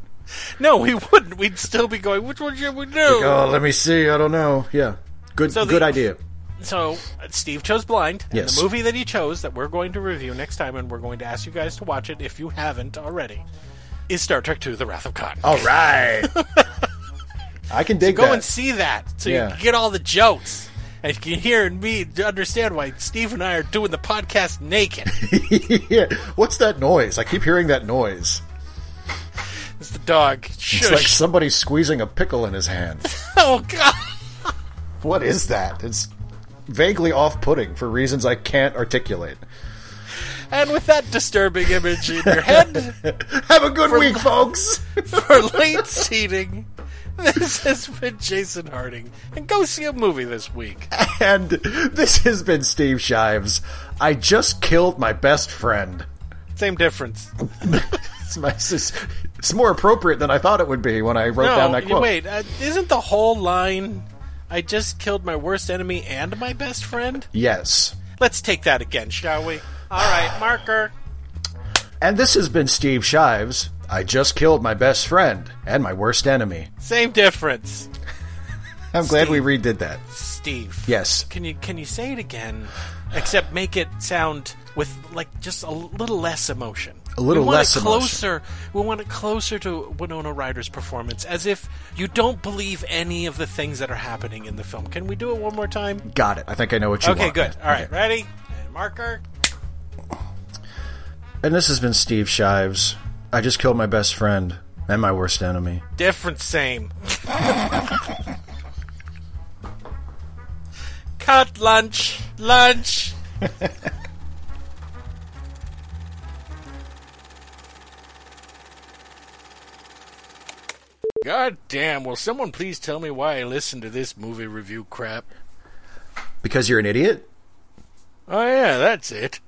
No, we wouldn't. We'd still be going, which one should we do? Oh, let me see. I don't know. Yeah. Good. So the- good idea. So Steve chose Blind, and Yes. the movie that he chose that we're going to review next time, and we're going to ask you guys to watch it if you haven't already, is Star Trek II: The Wrath of Khan. All right. I can dig Go that. and see that so you can get all the jokes. And you can hear me to understand why Steve and I are doing the podcast naked. yeah. What's that noise? I keep hearing that noise. It's the dog. It's like somebody squeezing a pickle in his hand. oh God. what is that? It's vaguely off-putting for reasons I can't articulate. And with that disturbing image in your head Have a good week, folks. for late seating, this has been Jason Harding. And go see a movie this week. and this has been Steve Shives. I just killed my best friend. Same difference. It's, my, it's, it's more appropriate than I thought it would be when I wrote down that quote. wait. Uh, isn't the whole line? I just killed my worst enemy and my best friend. Yes. Let's take that again, shall we? All right, marker. And this has been Steve Shives. I just killed my best friend and my worst enemy. Same difference. I'm glad we redid that. Steve. Yes. Can you can you say it again? Except make it sound with like just a little less emotion. A little less it emotion. closer. We want it closer to Winona Ryder's performance, as if you don't believe any of the things that are happening in the film. Can we do it one more time? Got it. I think I know what you want Okay, want. good. All right, Okay. ready? And marker. And this has been Steve Shives. I just killed my best friend and my worst enemy. Different, same. Cut lunch. Lunch. God damn, will someone please tell me why I listen to this movie review crap? Because you're an idiot? Oh, yeah, that's it.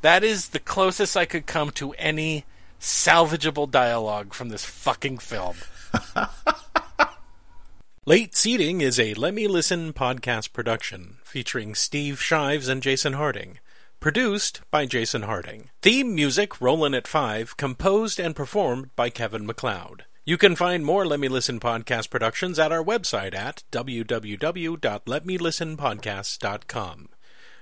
That is the closest I could come to any salvageable dialogue from this fucking film. Late Seating is a Let Me Listen podcast production featuring Steve Shives and Jason Harding. Produced by Jason Harding. Theme music Rollin' at Five, composed and performed by Kevin MacLeod. You can find more Let Me Listen podcast productions at our website at www.letmelistenpodcasts.com.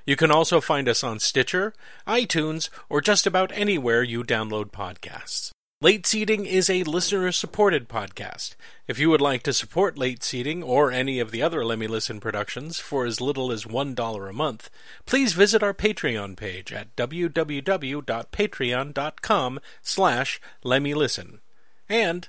You can also find us on Stitcher, iTunes, or just about anywhere you download podcasts. Late Seating is a listener supported podcast. If you would like to support Late Seating or any of the other Let Me Listen productions for as little as $1 a month, please visit our Patreon page at www.patreon.com slash. And